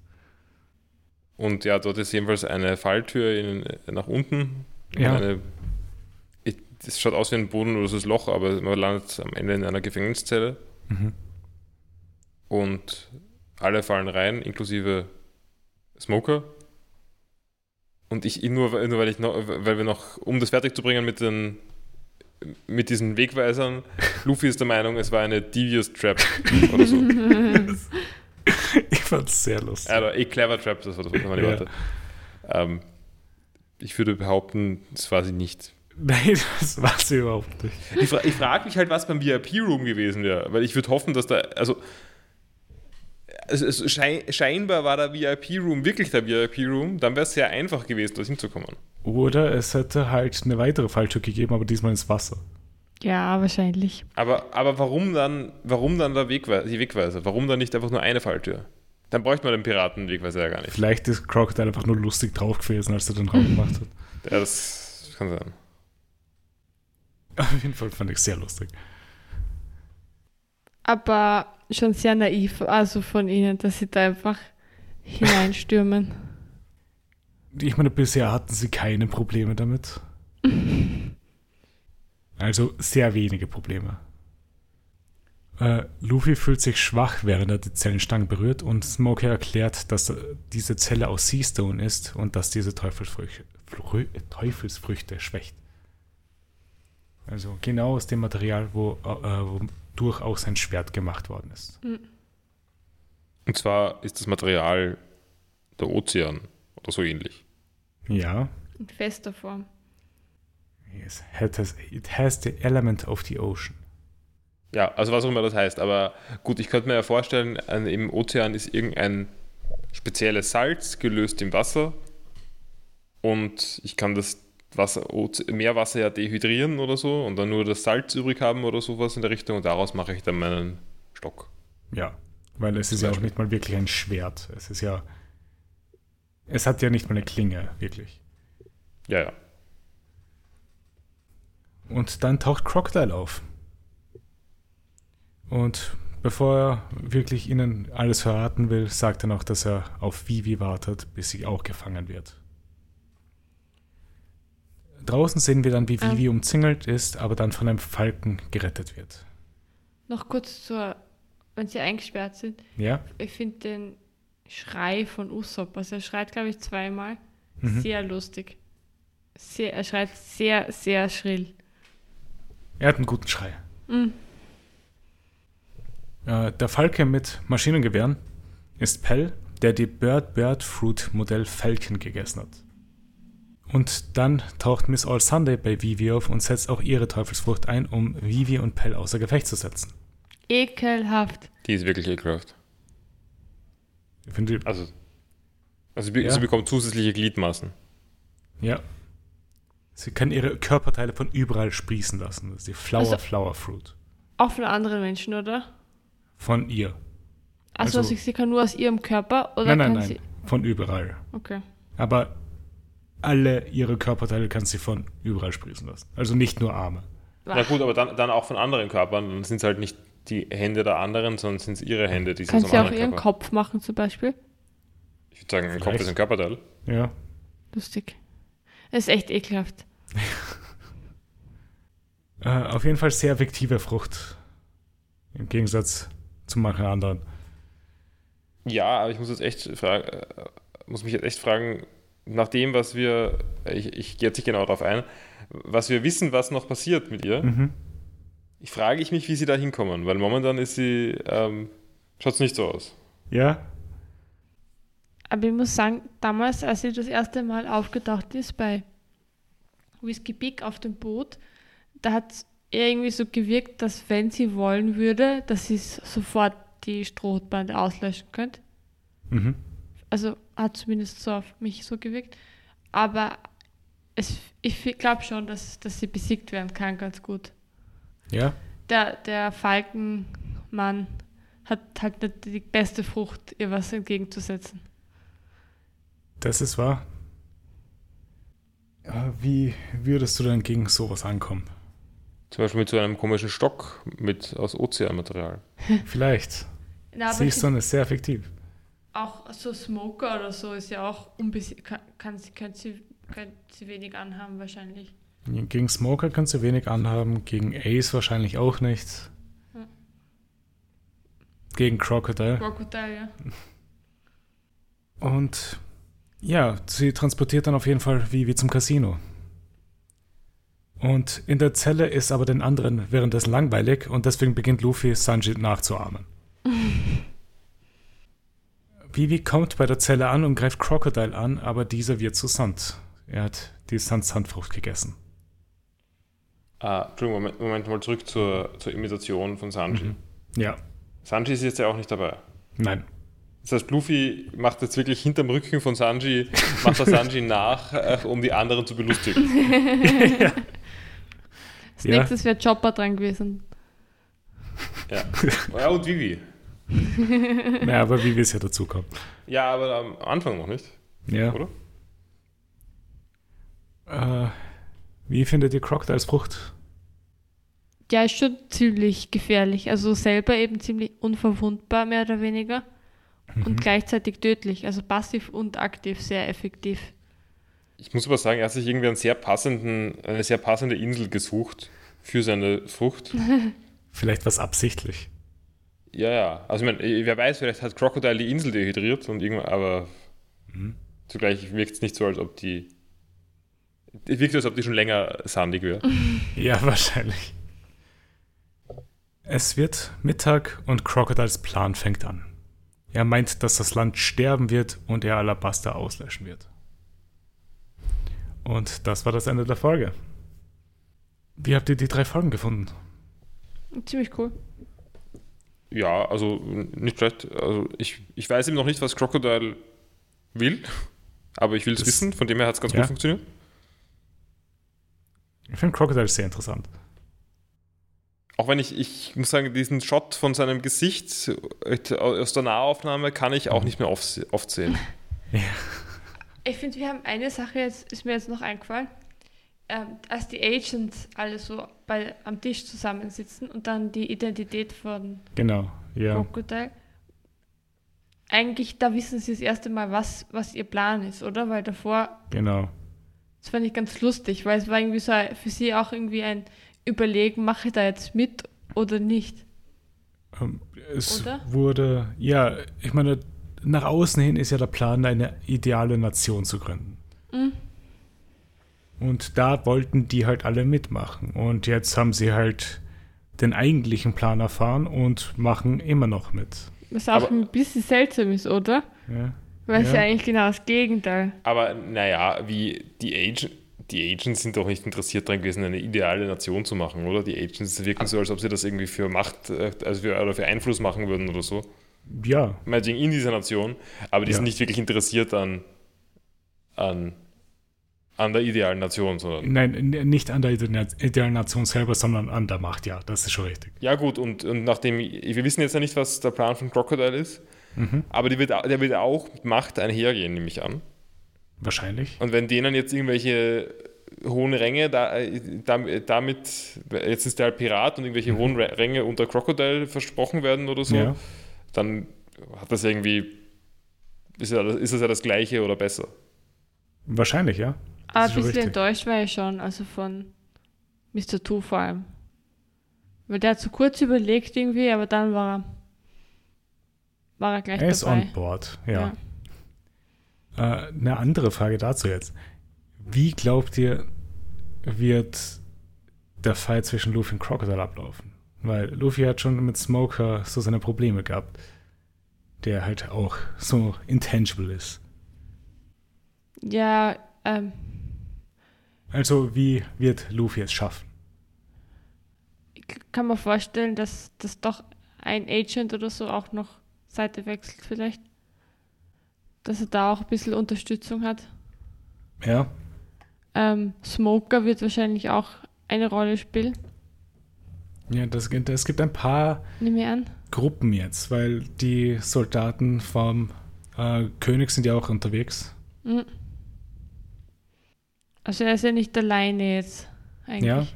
Und ja, dort ist jedenfalls eine Falltür in, nach unten. Ja. Eine, es schaut aus wie ein bodenloses Loch, aber man landet am Ende in einer Gefängniszelle. Mhm. Und alle fallen rein, inklusive Smoker. Und ich nur, nur weil ich noch, weil wir noch, um das fertig zu bringen mit den mit diesen Wegweisern, Luffy ist der Meinung, es war eine Devious Trap oder so. Ich fand es sehr lustig. Also, eh clever Trap, das war das, was man die Ja. Worte. Ähm, ich würde behaupten, das war sie nicht. Nein, das war sie überhaupt nicht. Ich, fra ich frage mich halt, was beim VIP-Room gewesen wäre, weil ich würde hoffen, dass da, also, scheinbar war der VIP-Room wirklich der VIP-Room, dann wäre es sehr einfach gewesen, da hinzukommen. Oder es hätte halt eine weitere Falltür gegeben, aber diesmal ins Wasser. Ja, wahrscheinlich. Aber, aber warum dann, warum dann der Wegwe die Wegweiser? Warum dann nicht einfach nur eine Falltür? Dann bräuchte man den Piratenwegweiser ja gar nicht. Vielleicht ist Crocodile einfach nur lustig drauf gewesen, als er den Raum gemacht hat. Ja, das kann sein. Auf jeden Fall fand ich es sehr lustig. Aber schon sehr naiv, also von ihnen, dass sie da einfach hineinstürmen. Ich meine, bisher hatten sie keine Probleme damit. Also sehr wenige Probleme. Äh, Luffy fühlt sich schwach, während er die Zellenstangen berührt und Smoker erklärt, dass diese Zelle aus Seastone ist und dass diese Teufelsfrüchte, Frü Teufelsfrüchte schwächt. Also genau aus dem Material, wo, äh, wodurch auch sein Schwert gemacht worden ist. Und zwar ist das Material der Ozean oder so ähnlich. Ja. In fester Form. Yes. It has, it has the element of the ocean. Ja, also was auch immer das heißt. Aber gut, ich könnte mir ja vorstellen, an- im Ozean ist irgendein spezielles Salz gelöst im Wasser. Und ich kann das Wasser, Meerwasser ja dehydrieren oder so und dann nur das Salz übrig haben oder sowas in der Richtung. Und daraus mache ich dann meinen Stock. Ja, weil es ist ja auch nicht mal wirklich ein Schwert. Es ist ja. Es hat ja nicht mal eine Klinge, wirklich. Ja, ja. Und dann taucht Crocodile auf. Und bevor er wirklich ihnen alles verraten will, sagt er noch, dass er auf Vivi wartet, bis sie auch gefangen wird. Draußen sehen wir dann, wie Ah. Vivi umzingelt ist, aber dann von einem Falken gerettet wird. Noch kurz zur, wenn sie eingesperrt sind. Ja? Ich finde den Schrei von Usopp, also er schreit, glaube ich, zweimal, Mhm. sehr lustig. Sehr, er schreit sehr, sehr schrill. Er hat einen guten Schrei. Mhm. Äh, der Falke mit Maschinengewehren ist Pell, der die Bird Bird Fruit Modell Falcon gegessen hat. Und dann taucht Miss All Sunday bei Vivi auf und setzt auch ihre Teufelsfrucht ein, um Vivi und Pell außer Gefecht zu setzen. Ekelhaft. Die ist wirklich ekelhaft. Ich finde, Also, also sie, Ja. sie bekommt zusätzliche Gliedmaßen. ja. Sie kann ihre Körperteile von überall sprießen lassen. Das ist die Flower Also- Flower Fruit. Auch von anderen Menschen, oder? Von ihr. Also, Also- also sie kann nur aus ihrem Körper oder nein, nein, kann nein. sie. Von überall. Okay. Aber alle ihre Körperteile kann sie von überall sprießen lassen. Also nicht nur Arme. Na gut, aber dann, dann auch von anderen Körpern. Dann sind es halt nicht die Hände der anderen, sondern sind es ihre Hände, die sind sie auch anderen ihren Körper. Kopf machen, zum Beispiel? Ich würde sagen, ein Kopf ist ein Körperteil. Ja. Lustig. Das ist echt ekelhaft. Äh, auf jeden Fall sehr effektive Frucht. Im Gegensatz zu manchen anderen. Ja, aber ich muss jetzt echt fragen, äh, muss mich jetzt echt fragen, nach dem, was wir, ich, ich gehe jetzt nicht genau darauf ein, was wir wissen, was noch passiert mit ihr, Mhm. ich frage ich mich, wie sie da hinkommen, weil momentan ist sie, ähm, schaut es nicht so aus. Ja, Aber ich muss sagen, damals, als sie das erste Mal aufgetaucht ist bei Whiskey Big auf dem Boot, da hat es irgendwie so gewirkt, dass wenn sie wollen würde, dass sie sofort die Strohbande auslöschen könnte. mhm. Also hat zumindest so auf mich so gewirkt. Aber es, ich glaube schon, dass, dass sie besiegt werden kann, ganz gut. ja, Der, der Falkenmann hat halt nicht die beste Frucht, ihr was entgegenzusetzen. das ist wahr. Wie würdest du denn gegen sowas ankommen? Zum Beispiel mit so einem komischen Stock mit, aus Ozeanmaterial. Vielleicht. Na, Sie ist dann sehr effektiv. Auch so Smoker oder so ist ja auch unbesiegt. Kann, kann sie, sie, wenig anhaben wahrscheinlich. Gegen Smoker kannst du wenig anhaben, gegen Ace wahrscheinlich auch nicht. Hm. Gegen Crocodile. Crocodile, ja. Und ja, sie transportiert dann auf jeden Fall Vivi zum Casino. Und in der Zelle ist aber den anderen währenddessen langweilig und deswegen beginnt Luffy Sanji nachzuahmen. Vivi kommt bei der Zelle an und greift Crocodile an, aber dieser wird zu Sand. Er hat die Sand-Sandfrucht gegessen. Ah, Entschuldigung, Moment, Moment mal zurück zur, zur Imitation von Sanji. Mhm. Ja, Sanji ist jetzt ja auch nicht dabei. nein. Das heißt, Luffy macht jetzt wirklich hinterm Rücken von Sanji, macht er Sanji nach, äh, um die anderen zu belustigen. Als Ja. nächstes wäre Chopper dran gewesen. Ja, ja und Vivi. Ja, aber Vivi ist ja dazukommen. Ja, aber am Anfang noch nicht, Ja. oder? Äh, wie findet ihr Crocodile als Frucht? Ja, ist schon ziemlich gefährlich. Also selber eben ziemlich unverwundbar, mehr oder weniger. Und gleichzeitig tödlich. Also passiv und aktiv sehr effektiv. Ich muss aber sagen, er hat sich irgendwie einen sehr passenden, eine sehr passende Insel gesucht für seine Frucht. Vielleicht was absichtlich. Ja, ja. Also ich meine, wer weiß, vielleicht hat Crocodile die Insel dehydriert und irgendwann, aber zugleich wirkt es nicht so, als ob die. Es wirkt, als ob die schon länger sandig wäre. Ja, wahrscheinlich. Es wird Mittag und Crocodiles Plan fängt an. Er meint, dass das Land sterben wird und er Alabaster auslöschen wird. Und das war das Ende der Folge. Wie habt ihr die drei Folgen gefunden? Ziemlich cool. Ja, also nicht schlecht. Also ich, ich weiß eben noch nicht, was Crocodile will, aber ich will es wissen. Von dem her hat es ganz Ja. gut funktioniert. Ich finde Crocodile sehr interessant. Auch wenn ich, ich muss sagen, diesen Shot von seinem Gesicht äh, aus der Nahaufnahme kann ich auch nicht mehr oft, oft sehen. Ich finde, wir haben eine Sache, jetzt ist mir jetzt noch eingefallen. Ähm, als die Agents alle so bei, am Tisch zusammensitzen und dann die Identität von Genau, ja. Crocodile. Eigentlich, da wissen sie das erste Mal, was, was ihr Plan ist, oder? Weil davor, Genau. das fand ich ganz lustig, weil es war irgendwie so für sie auch irgendwie ein Überlegen, mache ich da jetzt mit oder nicht? Ähm, Es Oder? wurde, ja, ich meine, nach außen hin ist ja der Plan, eine ideale Nation zu gründen. Mhm. Und da wollten die halt alle mitmachen. Und jetzt haben sie halt den eigentlichen Plan erfahren und machen immer noch mit. Was auch Aber- ein bisschen seltsam ist, oder? Ja, Weil es Ja. ja eigentlich genau das Gegenteil. Aber naja, wie die, Agent, die Agents sind doch nicht interessiert daran gewesen, eine ideale Nation zu machen, oder? Die Agents wirken so, als ob sie das irgendwie für Macht, äh, also für, oder für Einfluss machen würden oder so. ja Meinetwegen in dieser Nation, aber die Ja. sind nicht wirklich interessiert an, an, an der idealen Nation, sondern. nein, nicht an der ide- idealen Nation selber, sondern an der Macht, ja, das ist schon richtig. Ja, gut, und, und nachdem, wir wissen jetzt ja nicht, was der Plan von Crocodile ist, Mhm. aber wird, der wird auch mit Macht einhergehen, nehme ich an. Wahrscheinlich. Und wenn denen jetzt irgendwelche hohen Ränge da, dam- damit, jetzt ist der halt Pirat und irgendwelche hohen Ra- Ränge unter Crocodile versprochen werden oder so, Ja. dann hat das irgendwie, ist, ja, ist das ja das Gleiche oder besser. Wahrscheinlich, ja. Aber ist ein bisschen richtig. enttäuscht war ich schon, also von Mr. Two vor allem. Weil der hat so kurz überlegt irgendwie, aber dann war er, war er gleich Er ist dabei. on board, ja. Ja. Äh, eine andere Frage dazu jetzt. Wie glaubt ihr, wird der Fight zwischen Luffy und Crocodile ablaufen? Weil Luffy hat schon mit Smoker so seine Probleme gehabt. Der halt auch so intangible ist. Ja, ähm, Also, wie wird Luffy es schaffen? ich kann mir vorstellen, dass das doch ein Agent oder so auch noch Seite wechselt vielleicht. Dass er da auch ein bisschen Unterstützung hat. Ja, Ähm, Smoker wird wahrscheinlich auch eine Rolle spielen, ja das, es gibt ein paar. Gruppen jetzt, weil die Soldaten vom äh, König sind ja auch unterwegs. Mhm. Also er ist ja nicht alleine jetzt eigentlich. Ja.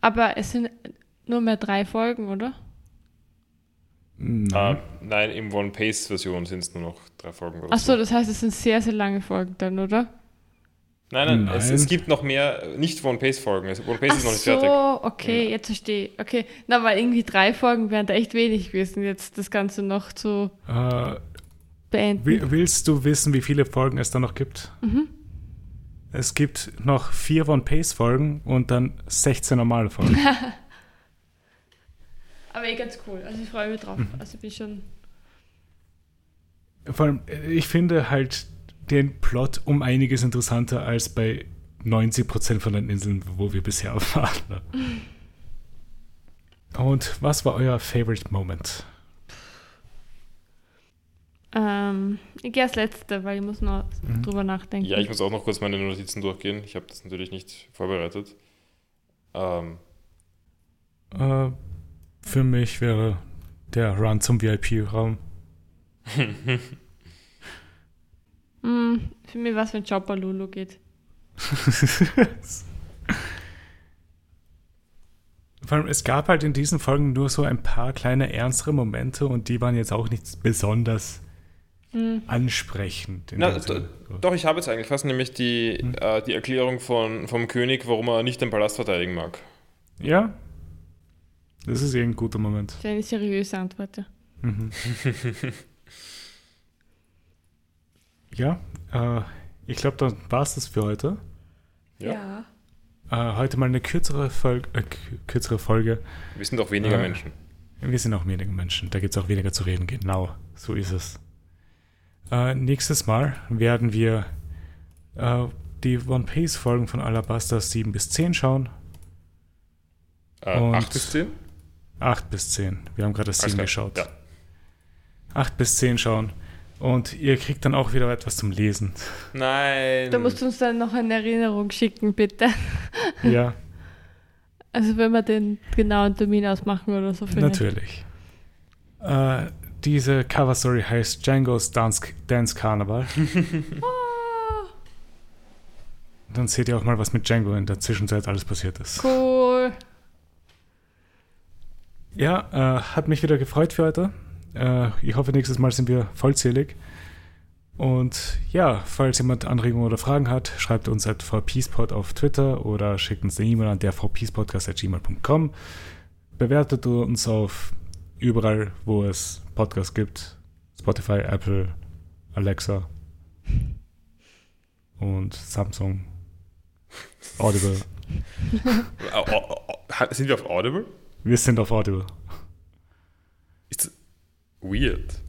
Aber es sind nur mehr drei Folgen, oder? Nein. Ah, nein, im One Pace Version sind es nur noch drei Folgen. oder Achso, das heißt, es sind sehr, sehr lange Folgen dann, oder? Nein, nein, Es, Nein. es gibt noch mehr nicht One Pace Folgen. One Ach ist noch nicht so, fertig. okay, Ja. jetzt verstehe ich. Okay, na, weil irgendwie drei Folgen wären da echt wenig gewesen, jetzt das Ganze noch zu Äh, beenden. wi- willst du wissen, wie viele Folgen es da noch gibt? Mhm. Es gibt noch vier One Pace Folgen und dann 16 normale Folgen. Aber eh ganz cool, also ich freue mich drauf. Mhm. Also ich bin schon... Vor allem, äh, ich finde halt den Plot um einiges interessanter als bei 90% von den Inseln, wo wir bisher waren. ne? Und was war euer Favorite Moment? Ähm, ich gehe als Letzte, weil ich muss noch Mhm. drüber nachdenken. Ja, ich muss auch noch kurz meine Notizen durchgehen. Ich habe das natürlich nicht vorbereitet. Ähm, Äh, für mich wäre der Run zum VIP-Raum. Hm, für mich was, wenn Chopper Lulu geht. Vor allem, es gab halt in diesen Folgen nur so ein paar kleine ernstere Momente und die waren jetzt auch nicht besonders Hm. ansprechend. in Na, doch, ich habe jetzt eigentlich fast nämlich die, Hm. äh, die Erklärung von, vom König, warum er nicht den Palast verteidigen mag. Ja, das ist eh ein guter Moment. Das ist eine seriöse Antwort. ja. Mhm. ja, äh, ich glaube, dann war es das für heute. Ja. Äh, heute mal eine kürzere, Folge, äh, kürzere Folge. Wir sind auch weniger Äh. Menschen. Wir sind auch weniger Menschen, da gibt es auch weniger zu reden. Genau, so ist es. Äh, nächstes Mal werden wir äh, die One Piece Folgen von Alabasta 7 bis 10 schauen. Äh, und- 8 bis 10? 8 bis 10. Wir haben gerade das Alles 7 klar. geschaut. Ja. 8 bis 10 schauen. Und ihr kriegt dann auch wieder etwas zum Lesen. Nein. Da musst du uns dann noch eine Erinnerung schicken, bitte. ja, Also wenn wir den genauen Termin ausmachen oder so. vielleicht. natürlich. Äh, diese Cover Story heißt Django's Dance, Dance Carnival. Ah, Dann seht ihr auch mal, was mit Django in der Zwischenzeit alles passiert ist. cool. Ja, äh, hat mich wieder gefreut für heute. Äh, ich hoffe, nächstes Mal sind wir vollzählig. Und ja, falls jemand Anregungen oder Fragen hat, schreibt uns at vpspot auf Twitter oder schickt uns eine E-Mail an der vpspodcast.gmail.com. Bewertet uns auf überall, wo es Podcasts gibt. Spotify, Apple, Alexa und Samsung. Audible. Au- au- au- Sind wir auf Audible? Wir sind auf Audible. Ist das weird.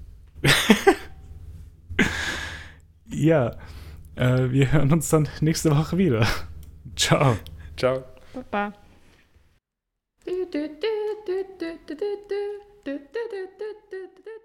Ja, äh, wir hören uns dann nächste Woche wieder. Ciao. Ciao. Baba. Du, du, du, Tết Tết